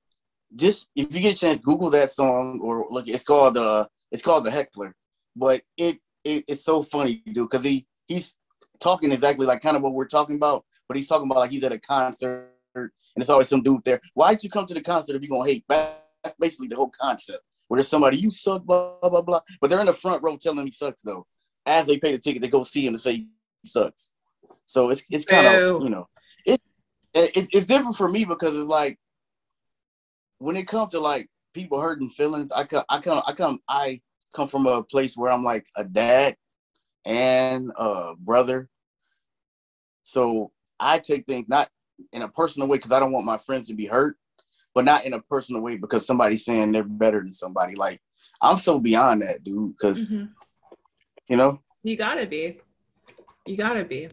Speaker 4: just if you get a chance, Google that song or look. It's called uh, it's called the Heckler. But it, it it's so funny, dude, because he he's talking exactly like kind of what we're talking about, but he's talking about like he's at a concert and it's always some dude there. Why'd you come to the concert if you're gonna hate? That's basically the whole concept. Where there's somebody you suck, blah blah blah but they're in the front row telling him he sucks though. As they pay the ticket, they go see him to say he sucks. So it's it's kind of you know it it's it's different for me because it's like when it comes to like people hurting feelings, I come I come I come I come from a place where I'm like a dad and a brother. So I take things not in a personal way because I don't want my friends to be hurt, but not in a personal way because somebody's saying they're better than somebody. Like I'm so beyond that, dude. Because
Speaker 3: Mhm.
Speaker 4: you know,
Speaker 3: You gotta be. You gotta be.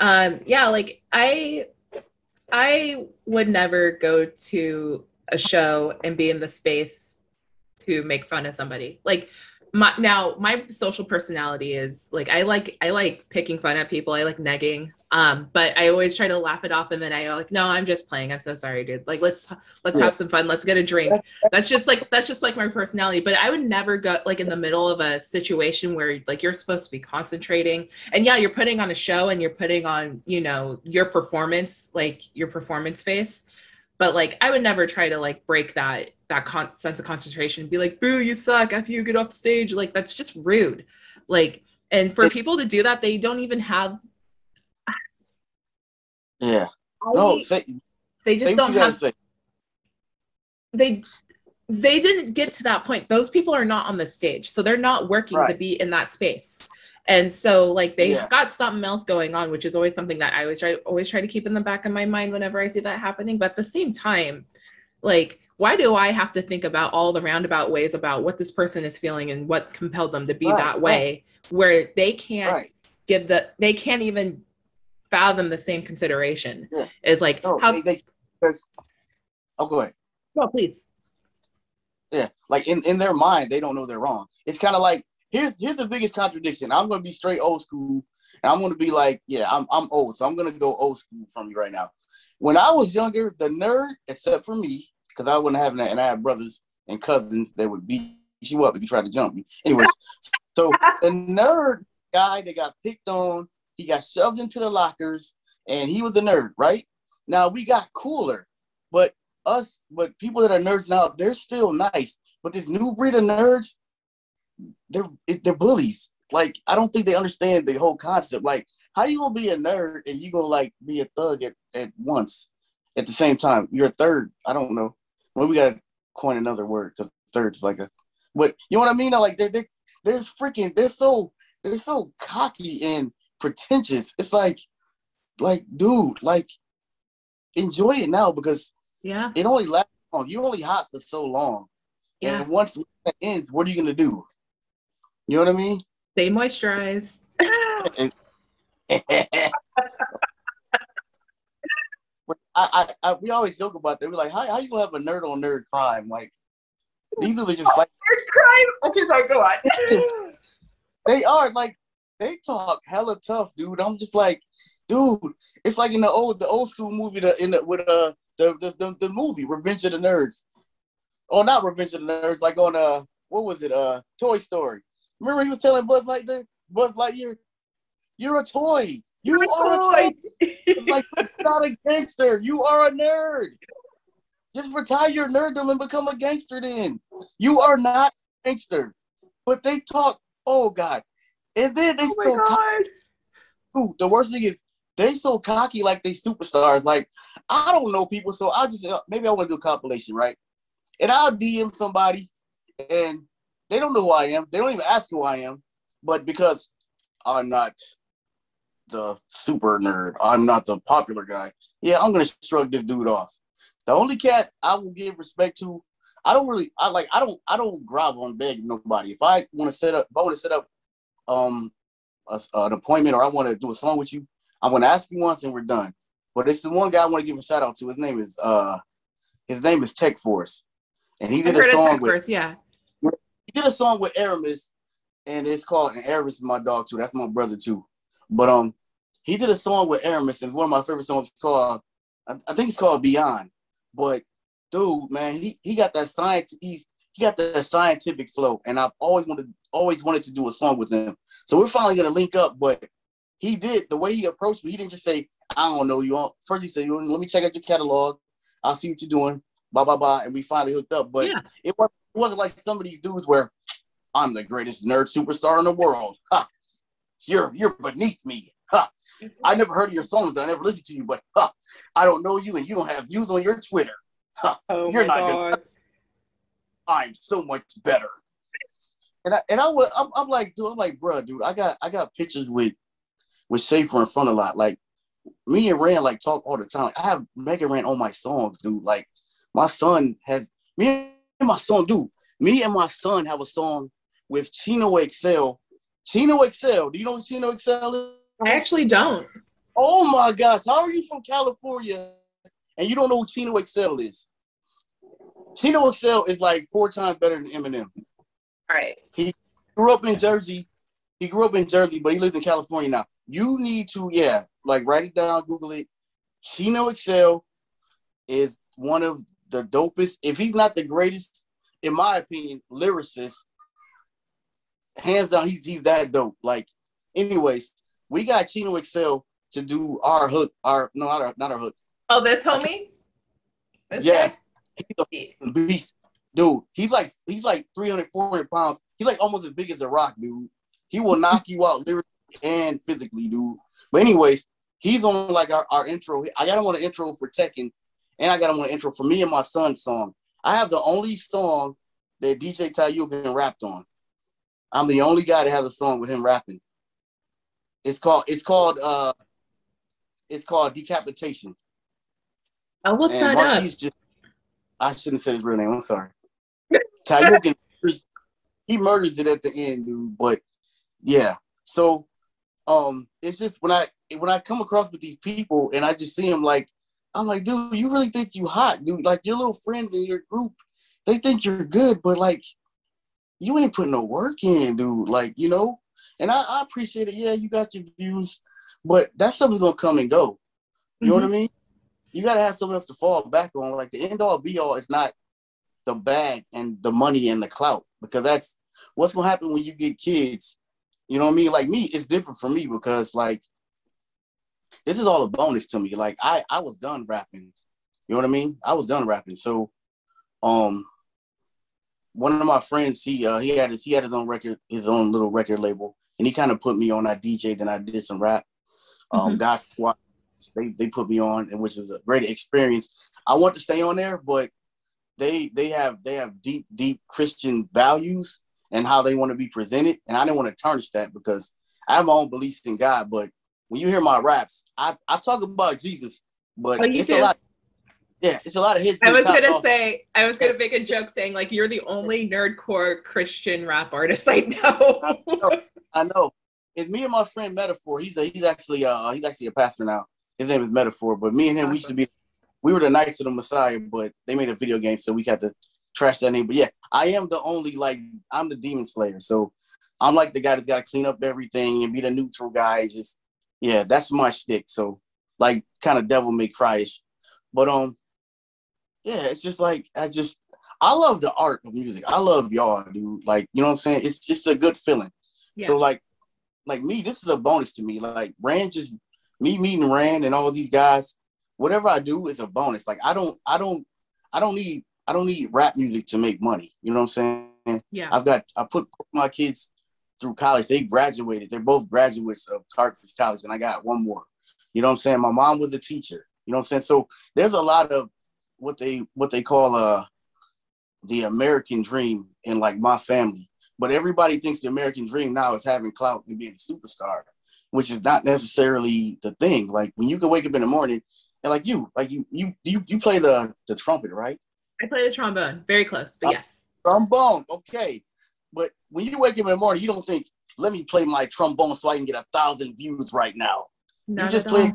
Speaker 3: Um, yeah, like I I would never go to a show and be in the space to make fun of somebody. Like my now my social personality is like I like I like picking fun at people. I like negging. Um, but I always try to laugh it off and then I go like, no, I'm just playing. I'm so sorry, dude. Like let's let's have some fun. Let's get a drink. That's just like that's just like my personality. But I would never go like in the middle of a situation where like you're supposed to be concentrating. And yeah, you're putting on a show and you're putting on, you know, your performance, like your performance face. But like I would never try to like break that that con- sense of concentration and be like, boo, you suck. After you get off the stage. Like that's just rude. Like and for people to do that, they don't even have
Speaker 4: yeah. No, say,
Speaker 3: they just don't have
Speaker 4: say.
Speaker 3: they they didn't get to that point those people are not on the stage so they're not working to be in that space and so like they
Speaker 4: Yeah.
Speaker 3: got something else going on which is always something that i always try always try to keep in the back of my mind whenever i see that happening but at the same time like why do i have to think about all the roundabout ways about what this person is feeling and what compelled them to be
Speaker 4: Right,
Speaker 3: that way where they can't
Speaker 4: Right.
Speaker 3: give the they can't even fathom the same consideration
Speaker 4: Yeah.
Speaker 3: is like
Speaker 4: No,
Speaker 3: how
Speaker 4: they, they, oh, go ahead.
Speaker 3: no please
Speaker 4: Yeah, like in, in their mind, they don't know they're wrong. It's kind of like here's here's the biggest contradiction. I'm gonna be straight old school, and I'm gonna be like, yeah, I'm I'm old, so I'm gonna go old school from you right now. When I was younger, the nerd, except for me, because I wasn't having that, and I had brothers, and cousins that would beat you up if you tried to jump me. Anyways, so the nerd guy that got picked on, he got shoved into the lockers, and he was a nerd, right? Now we got cooler, but us, but people that are nerds now, they're still nice. But this new breed of nerds, they're they're bullies. Like I don't think they understand the whole concept. Like, how you gonna be a nerd and you gonna like be a thug at, at once at the same time? You're a third. I don't know. Well, we gotta coin another word because third's like a. But you know what I mean? Like they're they're they're freaking. They're so they're so cocky and pretentious. It's like, like, dude, like, enjoy it now because
Speaker 3: Yeah.
Speaker 4: it only lasts long. You only hot for so long.
Speaker 3: Yeah.
Speaker 4: And once that ends, what are you gonna do? You know what I mean?
Speaker 3: Stay moisturized.
Speaker 4: But I, I, I, we always joke about that. We're like, how, how you gonna have a nerd on nerd crime? Like, these are just like nerd
Speaker 3: crime. Okay, sorry, go on.
Speaker 4: they are like they talk hella tough, dude. I'm just like, dude, it's like in the old the old school movie the in the with uh the the, the, the movie Revenge of the Nerds. Oh, not Revenge of the Nerds, like on uh what was it? Uh Toy Story. Remember he was telling Buzz Lightyear, Buzz Lightyear, you're a toy. You are a toy. It's like you're not a gangster. You are a nerd. Just retire your nerddom and become a gangster then. You are not a gangster. But they talk, oh God. And then they
Speaker 3: Oh my
Speaker 4: so cocky. Dude, the worst thing is they so cocky like they superstars. Like, I don't know people, so I'll just uh, maybe I want to do a compilation, right? And I'll DM somebody and they don't know who I am. They don't even ask who I am. But because I'm not the super nerd, I'm not the popular guy. Yeah, I'm gonna shrug this dude off. The only cat I will give respect to, I don't really, I like, I don't, I don't grovel and beg nobody. If I want to set up, if I want to set up, um, a, an appointment or I want to do a song with you, I'm gonna ask you once and we're done. But it's the one guy I want to give a shout out to. His name is uh, his name is Tech Force, and he did a song
Speaker 3: Tech
Speaker 4: with
Speaker 3: Force, yeah.
Speaker 4: He did a song with Aramis, and it's called and Aramis is my dog too. That's my brother too. But um, he did a song with Aramis, and one of my favorite songs called I, I think it's called Beyond. But dude, man, he he got that science. He's he got that scientific flow, and I've always wanted always wanted to do a song with him. So we're finally gonna link up. But he did the way he approached me. He didn't just say, "I don't know you." all First, he said, "Let me check out your catalog. I'll see what you're doing." Blah blah blah, and we finally hooked up. But
Speaker 3: Yeah.
Speaker 4: it wasn't it wasn't like some of these dudes where I'm the greatest nerd superstar in the world. Ha! You're you're beneath me. Ha! I never heard of your songs and I never listened to you, but ha! I don't know you and you don't have views on your Twitter.
Speaker 3: Oh
Speaker 4: You're not gonna- I'm so much better. And I and I was I'm, I'm like, dude, I'm like, bro, dude, I got I got pictures with with Schaffer in front a lot. Like me and Ran like talk all the time. I have Mega Ran on my songs, dude. Like my son has me and my son, dude. Me and my son have a song with Chino XL. Chino XL. Do you know who Chino XL is?
Speaker 3: I actually don't.
Speaker 4: Oh my gosh, how are you from California and you don't know who Chino XL is? Chino XL is like four times better than Eminem.
Speaker 3: All right.
Speaker 4: He grew up in Jersey. He grew up in Jersey, but he lives in California now. You need to, yeah, like write it down, Google it. Chino XL is one of the dopest, if he's not the greatest, in my opinion, lyricist. Hands down, he's he's that dope. Like, anyways, we got Chino XL to do our hook, our no, not our not our hook.
Speaker 3: Oh, this homie? This
Speaker 4: Yes.
Speaker 3: guy?
Speaker 4: beast. Dude, he's like he's like 300, 400 pounds. He's like almost as big as a rock, dude. He will knock you out lyrically and physically, dude. But anyways, he's on like our, our intro. I got him on an intro for Tekken, and I got him on an intro for me and my son's song. I have the only song that DJ Tayukin rapped on. I'm the only guy that has a song with him rapping. It's called it's called uh it's called Decapitation.
Speaker 3: I'll look
Speaker 4: And
Speaker 3: that up.
Speaker 4: Just I shouldn't say his real name. I'm sorry. Tayukin, he murders it at the end, dude. But yeah, so um, it's just when I when I come across with these people and I just see them like, I'm like, dude, you really think you hot, dude? Like your little friends in your group, they think you're good, but like, you ain't putting no work in, dude. Like you know, and I, I appreciate it. Yeah, you got your views, but that stuff is gonna come and go. You know what I mm-hmm. mean? You gotta have something else to fall back on. Like the end all be all is not the bag and the money and the clout because that's what's gonna happen when you get kids. You know what I mean? Like me, it's different for me because like this is all a bonus to me. Like I I was done rapping. You know what I mean? I was done rapping. So um one of my friends, he uh he had his he had his own record, his own little record label, and he kind of put me on. I DJ, then I did some rap. Um
Speaker 3: Mhm.
Speaker 4: God Squad, they they put me on, and which is a great experience. I want to stay on there, but they they have they have deep deep Christian values and how they want to be presented, and I didn't want to tarnish that because I have my own beliefs in God. But when you hear my raps, I I talk about Jesus, but
Speaker 3: Oh,
Speaker 4: it's
Speaker 3: do?
Speaker 4: a lot. Yeah, it's a lot of his.
Speaker 3: I was gonna
Speaker 4: off.
Speaker 3: say, I was gonna make a joke saying like you're the only nerdcore Christian rap artist I know.
Speaker 4: I know. It's me and my friend Metaphor. He's a, he's actually uh he's actually a pastor now. His name is Metaphor. But me and him, we used to be we were the Knights of the Messiah, but they made a video game, so we had to trash that name. But yeah, I am the only like I'm the demon slayer. So I'm like the guy that's gotta clean up everything and be the neutral guy. Just yeah, that's my stick. So like kind of devil may cry-ish. But um yeah, it's just like I just I love the art of music. I love y'all, dude. Like, you know what I'm saying? It's it's a good feeling.
Speaker 3: Yeah.
Speaker 4: So like, like me, this is a bonus to me. Like Ran just me meeting Ran and all these guys, whatever I do is a bonus. Like I don't, I don't, I don't need, I don't need rap music to make money. You know what I'm saying?
Speaker 3: yeah.
Speaker 4: I've got, I put my kids through college. They graduated. They're both graduates of Carthage College, and I got one more. You know what I'm saying? My mom was a teacher. You know what I'm saying? So there's a lot of what they what they call uh the American dream in like my family. But everybody thinks the American dream now is having clout and being a superstar, which is not necessarily the thing. Like when you can wake up in the morning and like you, like you you you, you play the the trumpet, right?
Speaker 3: I play the trombone. Very close, but
Speaker 4: Uh,
Speaker 3: yes.
Speaker 4: Trombone, okay. But when you wake up in the morning, you don't think, let me play my trombone so I can get a thousand views right now.
Speaker 3: Not
Speaker 4: just play-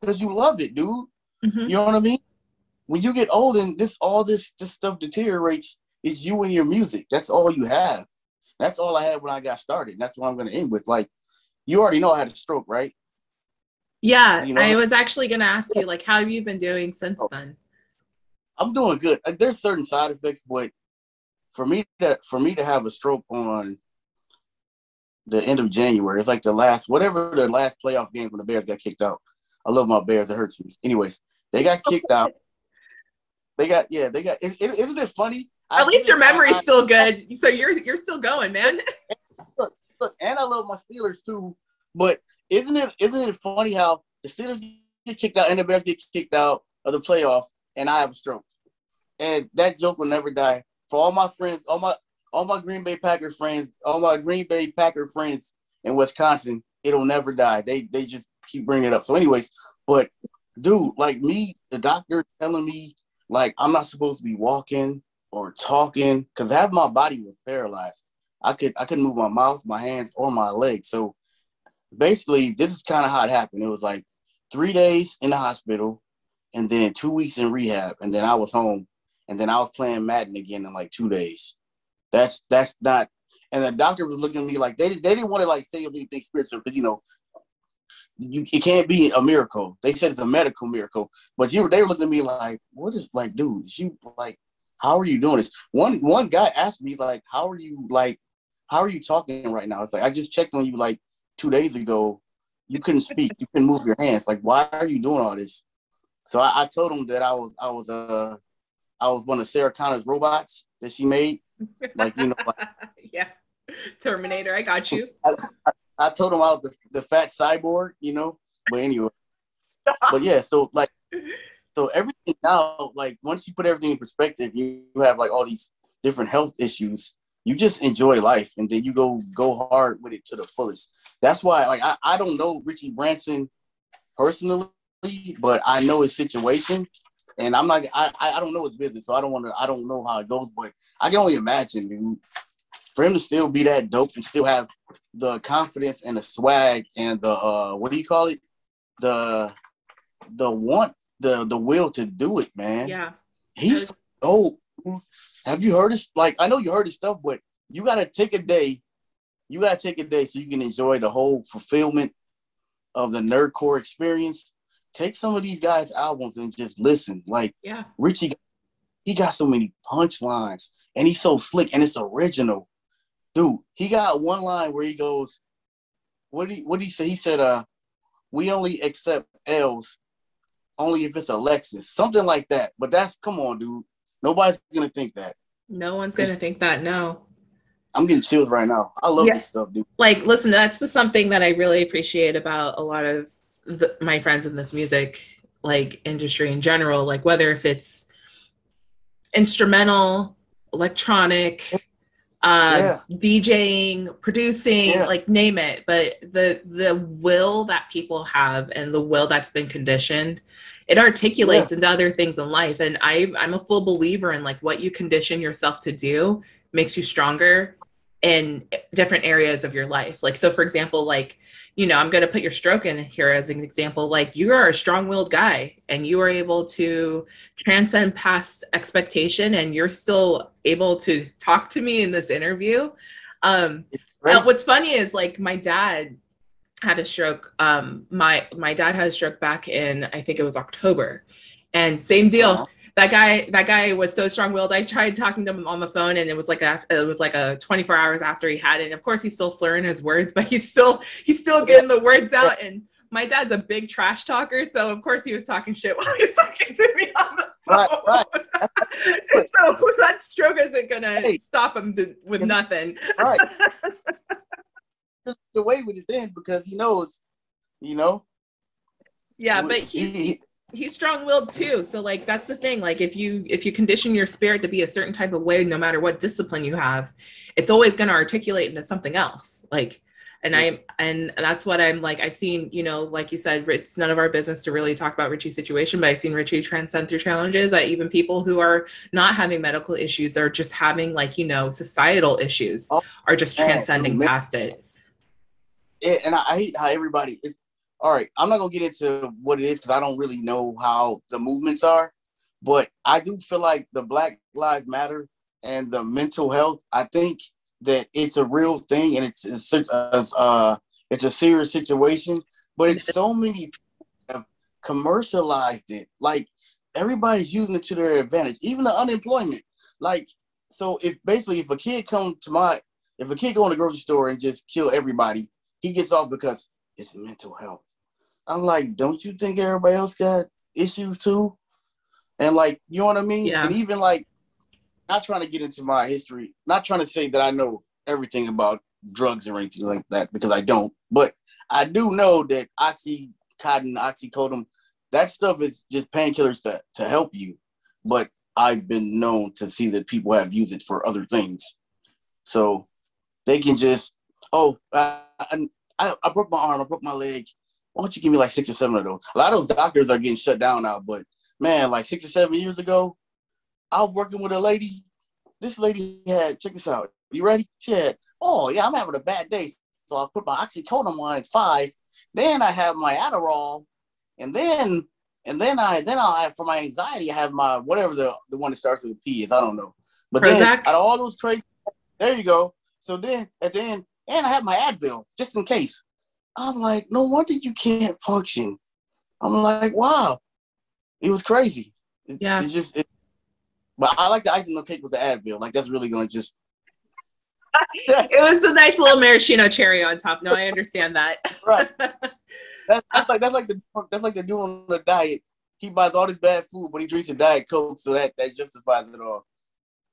Speaker 4: Because you love it, dude.
Speaker 3: Mhm.
Speaker 4: You know what I mean? When you get old and this all this this stuff deteriorates, it's you and your music. That's all you have. That's all I had when I got started. And that's what I'm gonna end with. Like, you already know I had a stroke, right?
Speaker 3: Yeah,
Speaker 4: You know-
Speaker 3: I was actually gonna ask you, like, how have you been doing since
Speaker 4: Oh.
Speaker 3: then?
Speaker 4: I'm doing good. There's certain side effects, but for me to for me to have a stroke on the end of January, it's like the last whatever the last playoff game when the Bears got kicked out. I love my Bears. It hurts me. Anyways, they got kicked out. They got yeah. They got. Is, isn't it funny? I
Speaker 3: At least your
Speaker 4: it- I-
Speaker 3: memory's
Speaker 4: I-
Speaker 3: still good, so you're you're still going, man.
Speaker 4: look, and I love my Steelers too. But isn't it isn't it funny how the Steelers get kicked out and the Bears get kicked out of the playoffs, and I have a stroke, and that joke will never die. For all my friends, all my all my Green Bay Packer friends, all my Green Bay Packer friends in Wisconsin, it'll never die. They they just keep bringing it up. So, anyways, but dude, like me, the doctor telling me like I'm not supposed to be walking or talking because half my body was paralyzed. I could I couldn't move my mouth, my hands, or my legs. So basically, this is kind of how it happened. It was like three days in the hospital, and then two weeks in rehab, and then I was home, and then I was playing Madden again in like two days. That's that's not. And the doctor was looking at me like they they didn't want to like say it was anything spiritual because you know you it can't be a miracle. They said it's a medical miracle, but you they were looking at me like, what is like, dude? You like, how are you doing this? One one guy asked me like, how are you like, how are you talking right now? It's like I just checked on you like two days ago. You couldn't speak. You couldn't move your hands. Like, why are you doing all this? So I, I told him that I was I was uh I was one of Sarah Connor's robots that she made. Like you know, like,
Speaker 3: yeah, Terminator. I got you.
Speaker 4: I told him I was the, the fat cyborg. You know, but anyway. but yeah, so like, so everything now, like once you put everything in perspective, you, you have like all these different health issues. You just enjoy life, and then you go go hard with it to the fullest. That's why, like, I, I don't know Richie Branson personally, but I know his situation, and I'm not. I I don't know his business, so I don't want to. I don't know how it goes, but I can only imagine, dude. For him to still be that dope and still have the confidence and the swag and the uh what do you call it? The the want the the will to do it, man.
Speaker 3: Yeah.
Speaker 4: He's oh have you heard his like I know you heard his stuff, but you gotta take a day. You gotta take a day so you can enjoy the whole fulfillment of the nerdcore experience. Take some of these guys' albums and just listen. Like
Speaker 3: Yeah.
Speaker 4: Richie he got so many punchlines and he's so slick and it's original. Dude, he got one line where he goes, what did he what did he say? He said, uh, we only accept L's only if it's a Lexus. Something like that. But that's come on, dude. Nobody's gonna think that.
Speaker 3: No one's gonna think that, no.
Speaker 4: I'm getting chills right now. I love
Speaker 3: Yeah.
Speaker 4: this stuff, dude.
Speaker 3: like listen that's the something that i really appreciate about a lot of the, my friends in this music like industry in general like whether if it's instrumental electronic uh djing producing
Speaker 4: Yeah.
Speaker 3: like name it. But the the will that people have and the will that's been conditioned it articulates into other things in life. And i i'm a full believer in like what you condition yourself to do makes you stronger in different areas of your life. Like, so for example, like, you know, I'm going to put your stroke in here as an example. Like, you are a strong willed guy and you are able to transcend past expectation and you're still able to talk to me in this interview. Um,
Speaker 4: Right?
Speaker 3: what's funny is like my dad had a stroke. Um, my my dad had a stroke back in I think it was October, and same deal
Speaker 4: Uh-huh.
Speaker 3: That guy that guy was so strong-willed i tried talking to him on the phone and it was like a it was like a 24 hours after he had it and of course he's still slurring his words but he's still he's still getting the words out and my dad's a big trash talker so of course he was talking shit while he was talking to me on the phone
Speaker 4: Right, right.
Speaker 3: so that stroke isn't gonna
Speaker 4: Hey.
Speaker 3: stop him to, with
Speaker 4: And-
Speaker 3: nothing
Speaker 4: Right. Just the way with it then because he knows, you know.
Speaker 3: yeah but
Speaker 4: he-
Speaker 3: he's strong-willed too so like that's the thing like if you if you condition your spirit to be a certain type of way no matter what discipline you have it's always going to articulate into something else like and
Speaker 4: Yeah.
Speaker 3: i and that's what i'm like i've seen you know like you said it's none of our business to really talk about richie's situation but i've seen richie transcend through challenges that even people who are not having medical issues or just having like you know societal issues
Speaker 4: Oh,
Speaker 3: are just transcending past it
Speaker 4: it, and I hate how everybody is. All right, I'm not gonna get into what it is because I don't really know how the movements are, but I do feel like the Black Lives Matter and the mental health. I think that it's a real thing and it's it's such a uh it's a serious situation, but it's so many people have commercialized it. Like everybody's using it to their advantage, even the unemployment. Like so, if basically if a kid come to my if a kid go in the grocery store and just kill everybody he gets off because it's mental health. I'm like, don't you think everybody else got issues too? And like, you know what I mean?
Speaker 3: Yeah.
Speaker 4: And even like, not trying to get into my history, not trying to say that I know everything about drugs or anything like that because I don't. But I do know that oxycontin, oxycodone, that stuff is just painkillers to to help you. But I've been known to see that people have used it for other things, so they can just oh, I, I, I broke my arm, I broke my leg. Why don't you give me like six or seven of those? A lot of those doctors are getting shut down now, but man, like six or seven years ago, I was working with a lady. This lady had, check this out. You ready? She had, oh yeah, I'm having a bad day. So I put my oxycodone on at five. Then I have my Adderall, and then and then I then I'll have for my anxiety, I have my whatever the the one that starts with P is. I don't know. But then out of all those crazy, there you go. So then at the end, and I have my Advil just in case. I'm like, no wonder you can't function. I'm like, wow, it was crazy. It-
Speaker 3: Yeah.
Speaker 4: it's just. It, but I like the icing on the cake with the Advil. Like that's really gonna just.
Speaker 3: it was a nice little maraschino cherry on top no i understand that
Speaker 4: Right. That's, that's like that's like the that's like the dude on the diet. He buys all this bad food, but he drinks a diet coke, so that that justifies it all.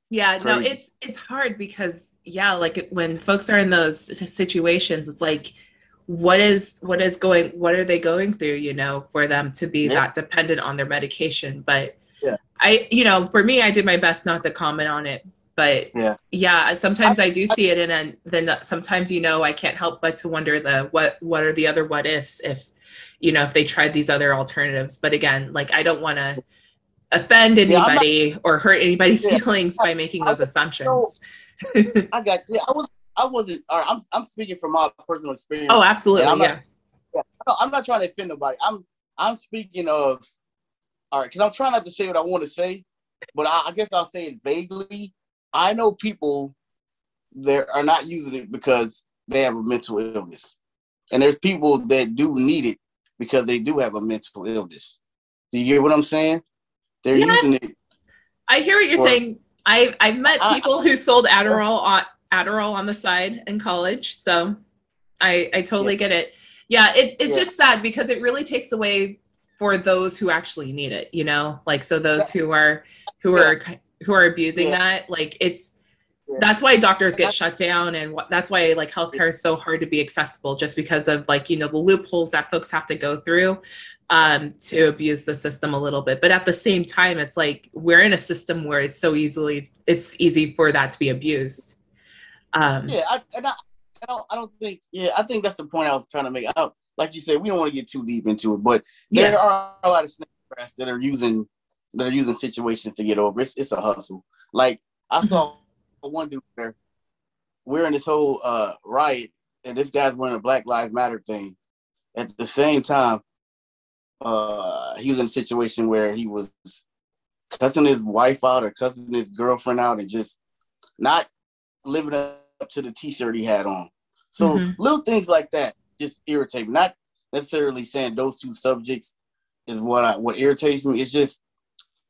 Speaker 3: Yeah,
Speaker 4: It's
Speaker 3: no, it's it's hard because yeah, like it- when folks are in those situations, it's like what is what is going what are they going through, you know, for them to be
Speaker 4: Yeah.
Speaker 3: that dependent on their medication. But
Speaker 4: Yeah.
Speaker 3: I you know, for me I did my best not to comment on it. But
Speaker 4: Yeah.
Speaker 3: yeah, sometimes I, do see it and then then sometimes you know I can't help but to wonder the what what are the other what ifs if you know if they tried these other alternatives. But again, like I don't want to offend
Speaker 4: Yeah, not-
Speaker 3: anybody or hurt anybody's
Speaker 4: Yeah.
Speaker 3: feelings by making
Speaker 4: I
Speaker 3: those
Speaker 4: don't
Speaker 3: assumptions.
Speaker 4: I got. Yeah, I was. I wasn't. All right, I'm. I'm speaking from my personal experience.
Speaker 3: oh, absolutely.
Speaker 4: I'm
Speaker 3: Yeah.
Speaker 4: not- No, I'm not trying to offend nobody. I'm. I'm speaking of. All right, because I'm trying not to say what I want to say, but I, I guess I'll say it vaguely. I know people that are not using it because they have a mental illness, and there's people that do need it because they do have a mental illness. Do you get what I'm saying? They're
Speaker 3: Yeah.
Speaker 4: using it
Speaker 3: I hear what you're
Speaker 4: Or-
Speaker 3: saying. I I've met
Speaker 4: I-
Speaker 3: people who sold Adderall on Adderall on the side in college, so I I totally
Speaker 4: Yeah.
Speaker 3: get it. Yeah, it's it's
Speaker 4: Yeah.
Speaker 3: just sad because it really takes away for those who actually need it. You know, like so those who are who are who are abusing
Speaker 4: Yeah.
Speaker 3: that. Like it's
Speaker 4: Yeah.
Speaker 3: that's why doctors get shut down, and wh- that's why like healthcare is so hard to be accessible, just because of like you know the loopholes that folks have to go through um to abuse the system a little bit but at the same time it's like we're in a system where it's so easily it's easy for that to be abused um
Speaker 4: Yeah, I, and I, I don't, I don't think. Yeah, I think that's the point I was trying to make. I like you said, we don't want to get too deep into it, but there
Speaker 3: yeah
Speaker 4: are a lot of snake grass that are using that are using situations to get over. It's it's a hustle. Like I saw one dude where we're in this whole uh riot, and this guy's wearing a Black Lives Matter thing. At the same time, uh, he was in a situation where he was cussing his wife out or cussing his girlfriend out, and just not living up to the t-shirt he had on. So
Speaker 3: Mhm.
Speaker 4: little things like that just irritate me. Not necessarily saying those two subjects is what I what irritates me. It's just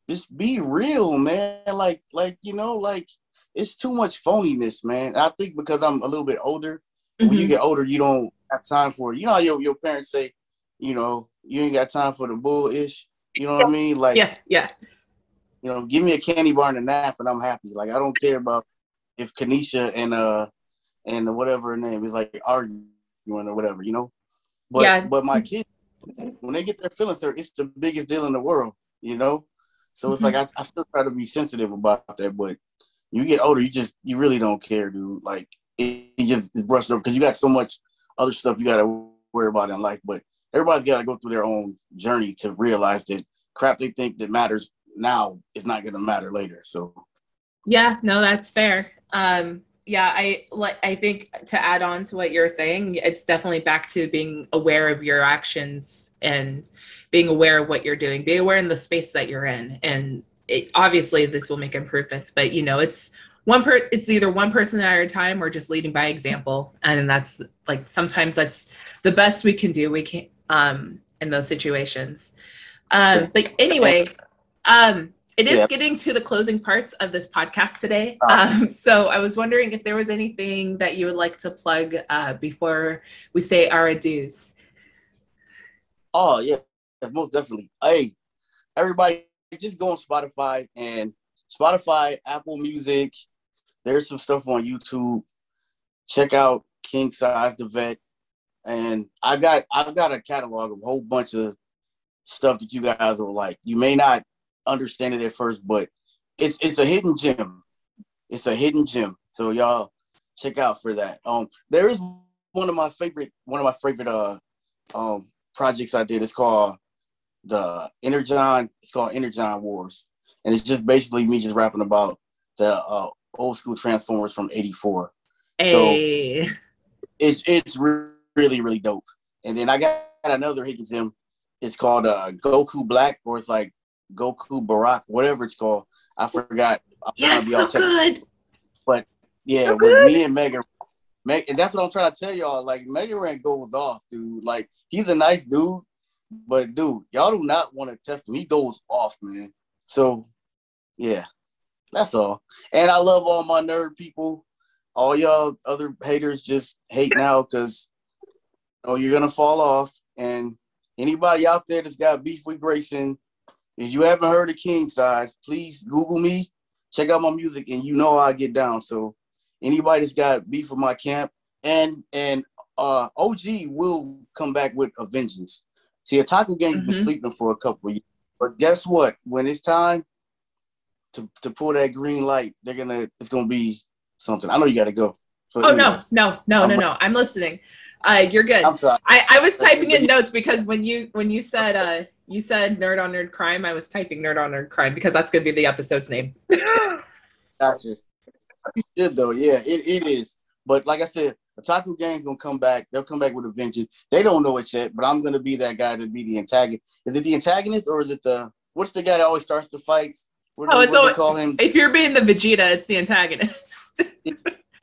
Speaker 4: just be real, man. Like like you know, like it's too much phoniness, man. I think because I'm a little bit older, when you
Speaker 3: Mhm.
Speaker 4: get older, you don't have time for it. You know how your, your parents say, you know, you ain't got time for the bullish. You know what I mean? Like
Speaker 3: yeah yeah
Speaker 4: you know, give me a candy bar and a nap and I'm happy. Like I don't care about if Kanisha and uh and whatever her name is like arguing or whatever, you know. But
Speaker 3: Yeah.
Speaker 4: but my kids when they get their feelings hurt, it's the biggest deal in the world, you know. So it's like I, I still try to be sensitive about that, but you get older, you just you really don't care, dude. Like it, it just is brushed over because you got so much other stuff you got to worry about in life. But everybody's got to go through their own journey to realize that crap they think that matters now is not going to matter later. So.
Speaker 3: Yeah no that's fair. Um yeah i like i think to add on to what you're saying it's definitely back to being aware of your actions and being aware of what you're doing. Be aware in the space that you're in and it, obviously this will make improvements but you know it's one per it's either one person at a time or just leading by example and that's like sometimes that's the best we can do. We can um in those situations um but anyway um it is
Speaker 4: Yeah.
Speaker 3: getting to the closing parts of this podcast today
Speaker 4: Oh.
Speaker 3: um so i was wondering if there was anything that you would like to plug uh before we say our adieus
Speaker 4: Oh yeah, most definitely. Hey, everybody, just go on Spotify and Spotify, Apple Music. There's some stuff on YouTube. Check out King Size the Vet, and I got I've got a catalog of a whole bunch of stuff that you guys will like. You may not understand it at first, but it's it's a hidden gem. It's a hidden gem. So y'all check out for that. Um, there is one of my favorite one of my favorite uh um projects I did. It's called the Energon. It's called Energon Wars, and it's just basically me just rapping about the uh, old school Transformers from '84. So-
Speaker 3: hey
Speaker 4: It's it's re- really really dope. And then I got another gem. It's called uh, Goku Black, or it's like Goku Barack, whatever it's called. I forgot. I'm
Speaker 3: yeah it's so good
Speaker 4: Yeah,
Speaker 3: So
Speaker 4: with me and Megan, Meg, and that's what I'm trying to tell y'all. Like Mega Ran goes off, dude. Like he's a nice dude, but dude, y'all do not want to test him. He goes off, man. So, yeah, that's all. And I love all my nerd people. All y'all other haters just hate now because oh you're gonna fall off. And anybody out there that's got beef with Grayson, if you haven't heard of King Size, please Google me check out my music and you know I get down. So anybody that's got beef with my camp and and uh OG will come back with a vengeance. See, Otaku Gang's been
Speaker 3: Mhm.
Speaker 4: sleeping for a couple of years. But guess what? When it's time to, to pull that green light, they're gonna it's gonna be something. I know you gotta go. So
Speaker 3: oh no no no no
Speaker 4: I'm-
Speaker 3: no i'm listening uh you're good
Speaker 4: I'm sorry.
Speaker 3: I, I was typing in notes because when you when you said uh you said nerd on nerd crime, I was typing nerd on nerd crime because that's gonna be the episode's name.
Speaker 4: Gotcha. You should though, yeah, it, it is. But like I said, the Otaku Gang's gonna come back. They'll come back with a vengeance. They don't know it yet, but I'm gonna be that guy to be the antagonist. Is it the antagonist or is it the what's the guy that always starts the fights? What,
Speaker 3: Oh,
Speaker 4: do-
Speaker 3: it's always-
Speaker 4: call him?
Speaker 3: if you're being the Vegeta, it's the antagonist.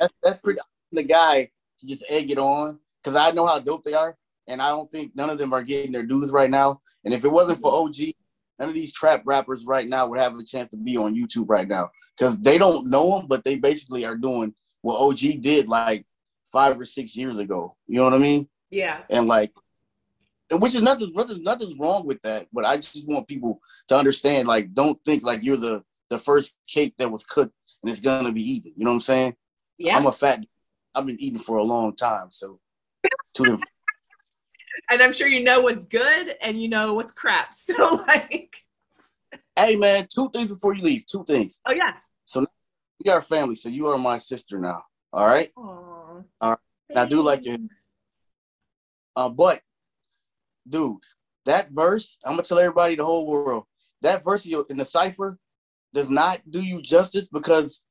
Speaker 4: That's, that's pretty the guy to just egg it on because I know how dope they are, and I don't think none of them are getting their dues right now. And if it wasn't for OG none of these trap rappers right now would have a chance to be on YouTube right now because they don't know them, but they basically are doing what OG did like five or six years ago. You know what I mean?
Speaker 3: Yeah.
Speaker 4: And like, and which is nothing, there's nothing's wrong with that. But I just want people to understand, like, don't think like you're the the first cake that was cooked and it's gonna be eaten. You know what I'm saying?
Speaker 3: Yeah.
Speaker 4: I'm a fat. I've been eating for a long time, so to the
Speaker 3: and I'm sure you know what's good and you know what's crap. So like,
Speaker 4: Hey man, two things before you leave. Two things.
Speaker 3: oh yeah.
Speaker 4: So we are family, so you are my sister now. All right.
Speaker 3: Aww.
Speaker 4: All right. And I do like your- Uh, but dude, that verse, I'm gonna tell everybody, the whole world, that verse in in the cipher does not do you justice because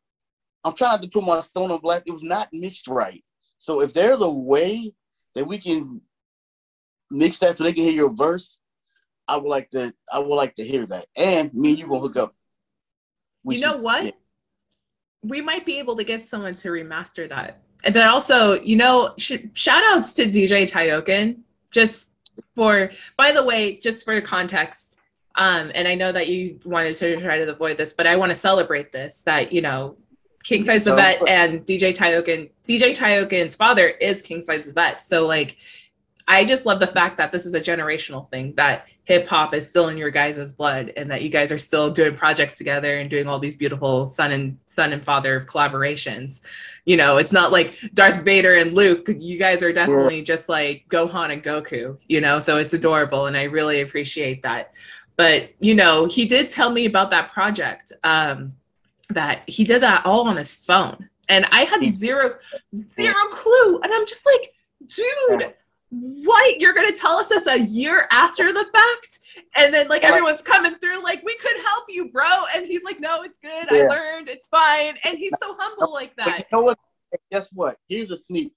Speaker 4: I'm trying to put my stone on black. It was not mixed right. So if there's a way that we can mix that so they can hear your verse, I would like to. I would like to hear that. And me and you gonna hook up. We
Speaker 3: you know
Speaker 4: should-
Speaker 3: what?
Speaker 4: yeah.
Speaker 3: We might be able to get someone to remaster that. And then also, you know, sh- shout outs to DJ Tyoken just for, by the way, just for context. Um, and I know that you wanted to try to avoid this, but I want to celebrate this that, you know, King Size the
Speaker 4: So-
Speaker 3: Vet and DJ Tyoken, DJ Tyoken's father is King Size the Vet. So, like, I just love the fact that this is a generational thing, that hip hop is still in your guys' blood and that you guys are still doing projects together and doing all these beautiful son and son and father collaborations. You know, it's not like Darth Vader and Luke. You guys are definitely just like Gohan and Goku, you know, so it's adorable and I really appreciate that. But, you know, he did tell me about that project. Um, that he did that all on his phone. And I had zero zero clue. And I'm just like, dude, what? You're gonna tell us this a year after the fact? And then like everyone's coming through, like, we could help you, bro. And he's like, No, it's good. I learned, it's fine. And he's so humble like
Speaker 4: But you
Speaker 3: that.
Speaker 4: know what? Guess what? Here's a sneak.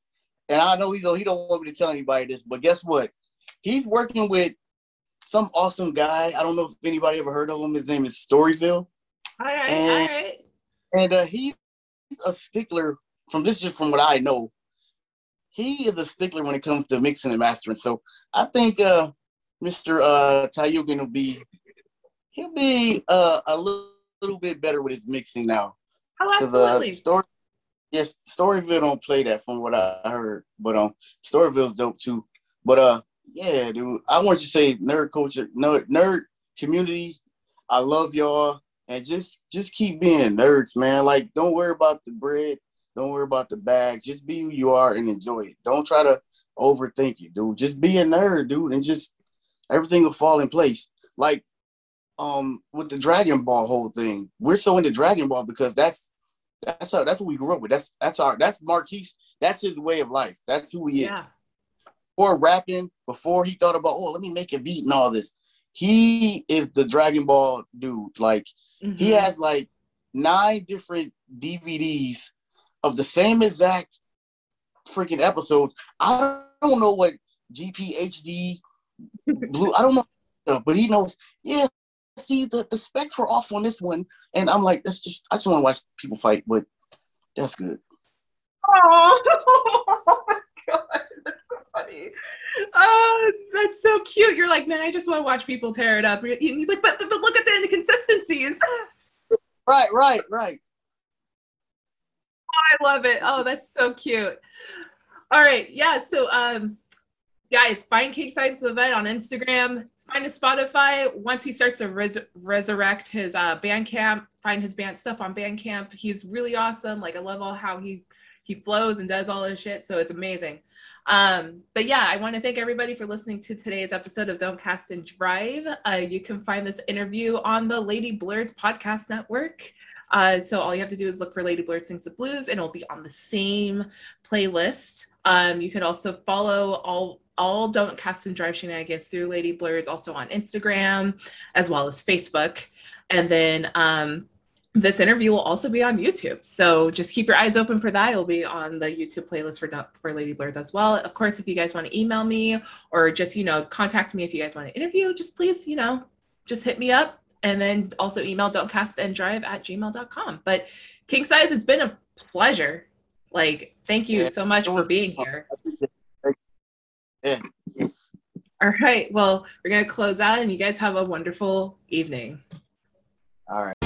Speaker 4: And I know he's he don't want me to tell anybody this, but guess what? He's working with some awesome guy. I don't know if anybody ever heard of him. His name is Storyville.
Speaker 3: All right,
Speaker 4: and-
Speaker 3: all right.
Speaker 4: And uh, he's a stickler from this is just from what I know. He is a stickler when it comes to mixing and mastering. So I think uh Mr. Uh Tayugan will be he'll be uh, a little, little bit better with his mixing now.
Speaker 3: Oh,
Speaker 4: uh,
Speaker 3: absolutely.
Speaker 4: story, yes, Storyville don't play that from what I heard, but um, Storyville's dope too. But uh, yeah, dude, I want you to say nerd culture, nerd, nerd community. I love y'all, and just just keep being nerds, man. Like, don't worry about the bread, don't worry about the bag. Just be who you are and enjoy it. Don't try to overthink it, dude. Just be a nerd, dude, and just everything will fall in place. Like um with the Dragon Ball whole thing. We're so into Dragon Ball because that's that's our, that's what we grew up with. That's that's our that's Marquise. That's his way of life. That's who he is.
Speaker 3: Yeah.
Speaker 4: Before rapping, before he thought about oh let me make a beat and all this, he is the Dragon Ball dude. Like he
Speaker 3: Mhm.
Speaker 4: has like nine different DVDs of the same exact freaking episodes. I don't know what GPHD blue. I don't know, but he knows. Yeah, see the the specs were off on this one, and I'm like, that's just. I just want to watch people fight, but that's good.
Speaker 3: Oh, oh my god, that's so funny. Oh, that's so cute. You're like, man, I just want to watch people tear it up. And he's like, but, but, but look at the inconsistencies.
Speaker 4: Right, right, right.
Speaker 3: I love it. Oh, that's so cute. All right, yeah. So, um, guys, find King Size the Vet on Instagram. Find his Spotify. Once he starts to res- resurrect his uh, Bandcamp, find his band stuff on Bandcamp. He's really awesome. Like I love all how he he flows and does all this shit. So it's amazing. Um, but yeah, I want to thank everybody for listening to today's episode of Don't Cast and Drive. Uh, you can find this interview on the Lady Blurred's podcast network. Uh, so all you have to do is look for Lady Blurred Sings the Blues, and it'll be on the same playlist. Um, you can also follow all all Don't Cast and Drive shenanigans through Lady Blurred's also on Instagram as well as Facebook. And then um, this interview will also be on YouTube. So just keep your eyes open for that. It'll be on the YouTube playlist for for Lady Blurred as well. Of course, if you guys want to email me or just you know contact me if you guys want to interview, just please you know just hit me up and then also email don't cast and drive at gmail.com. But King Size, it's been a pleasure. Like, thank you
Speaker 4: Yeah,
Speaker 3: so much for being here.
Speaker 4: Yeah.
Speaker 3: All All right. Well, we're going to close out and you guys have a wonderful evening.
Speaker 4: All right.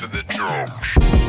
Speaker 2: For the drum.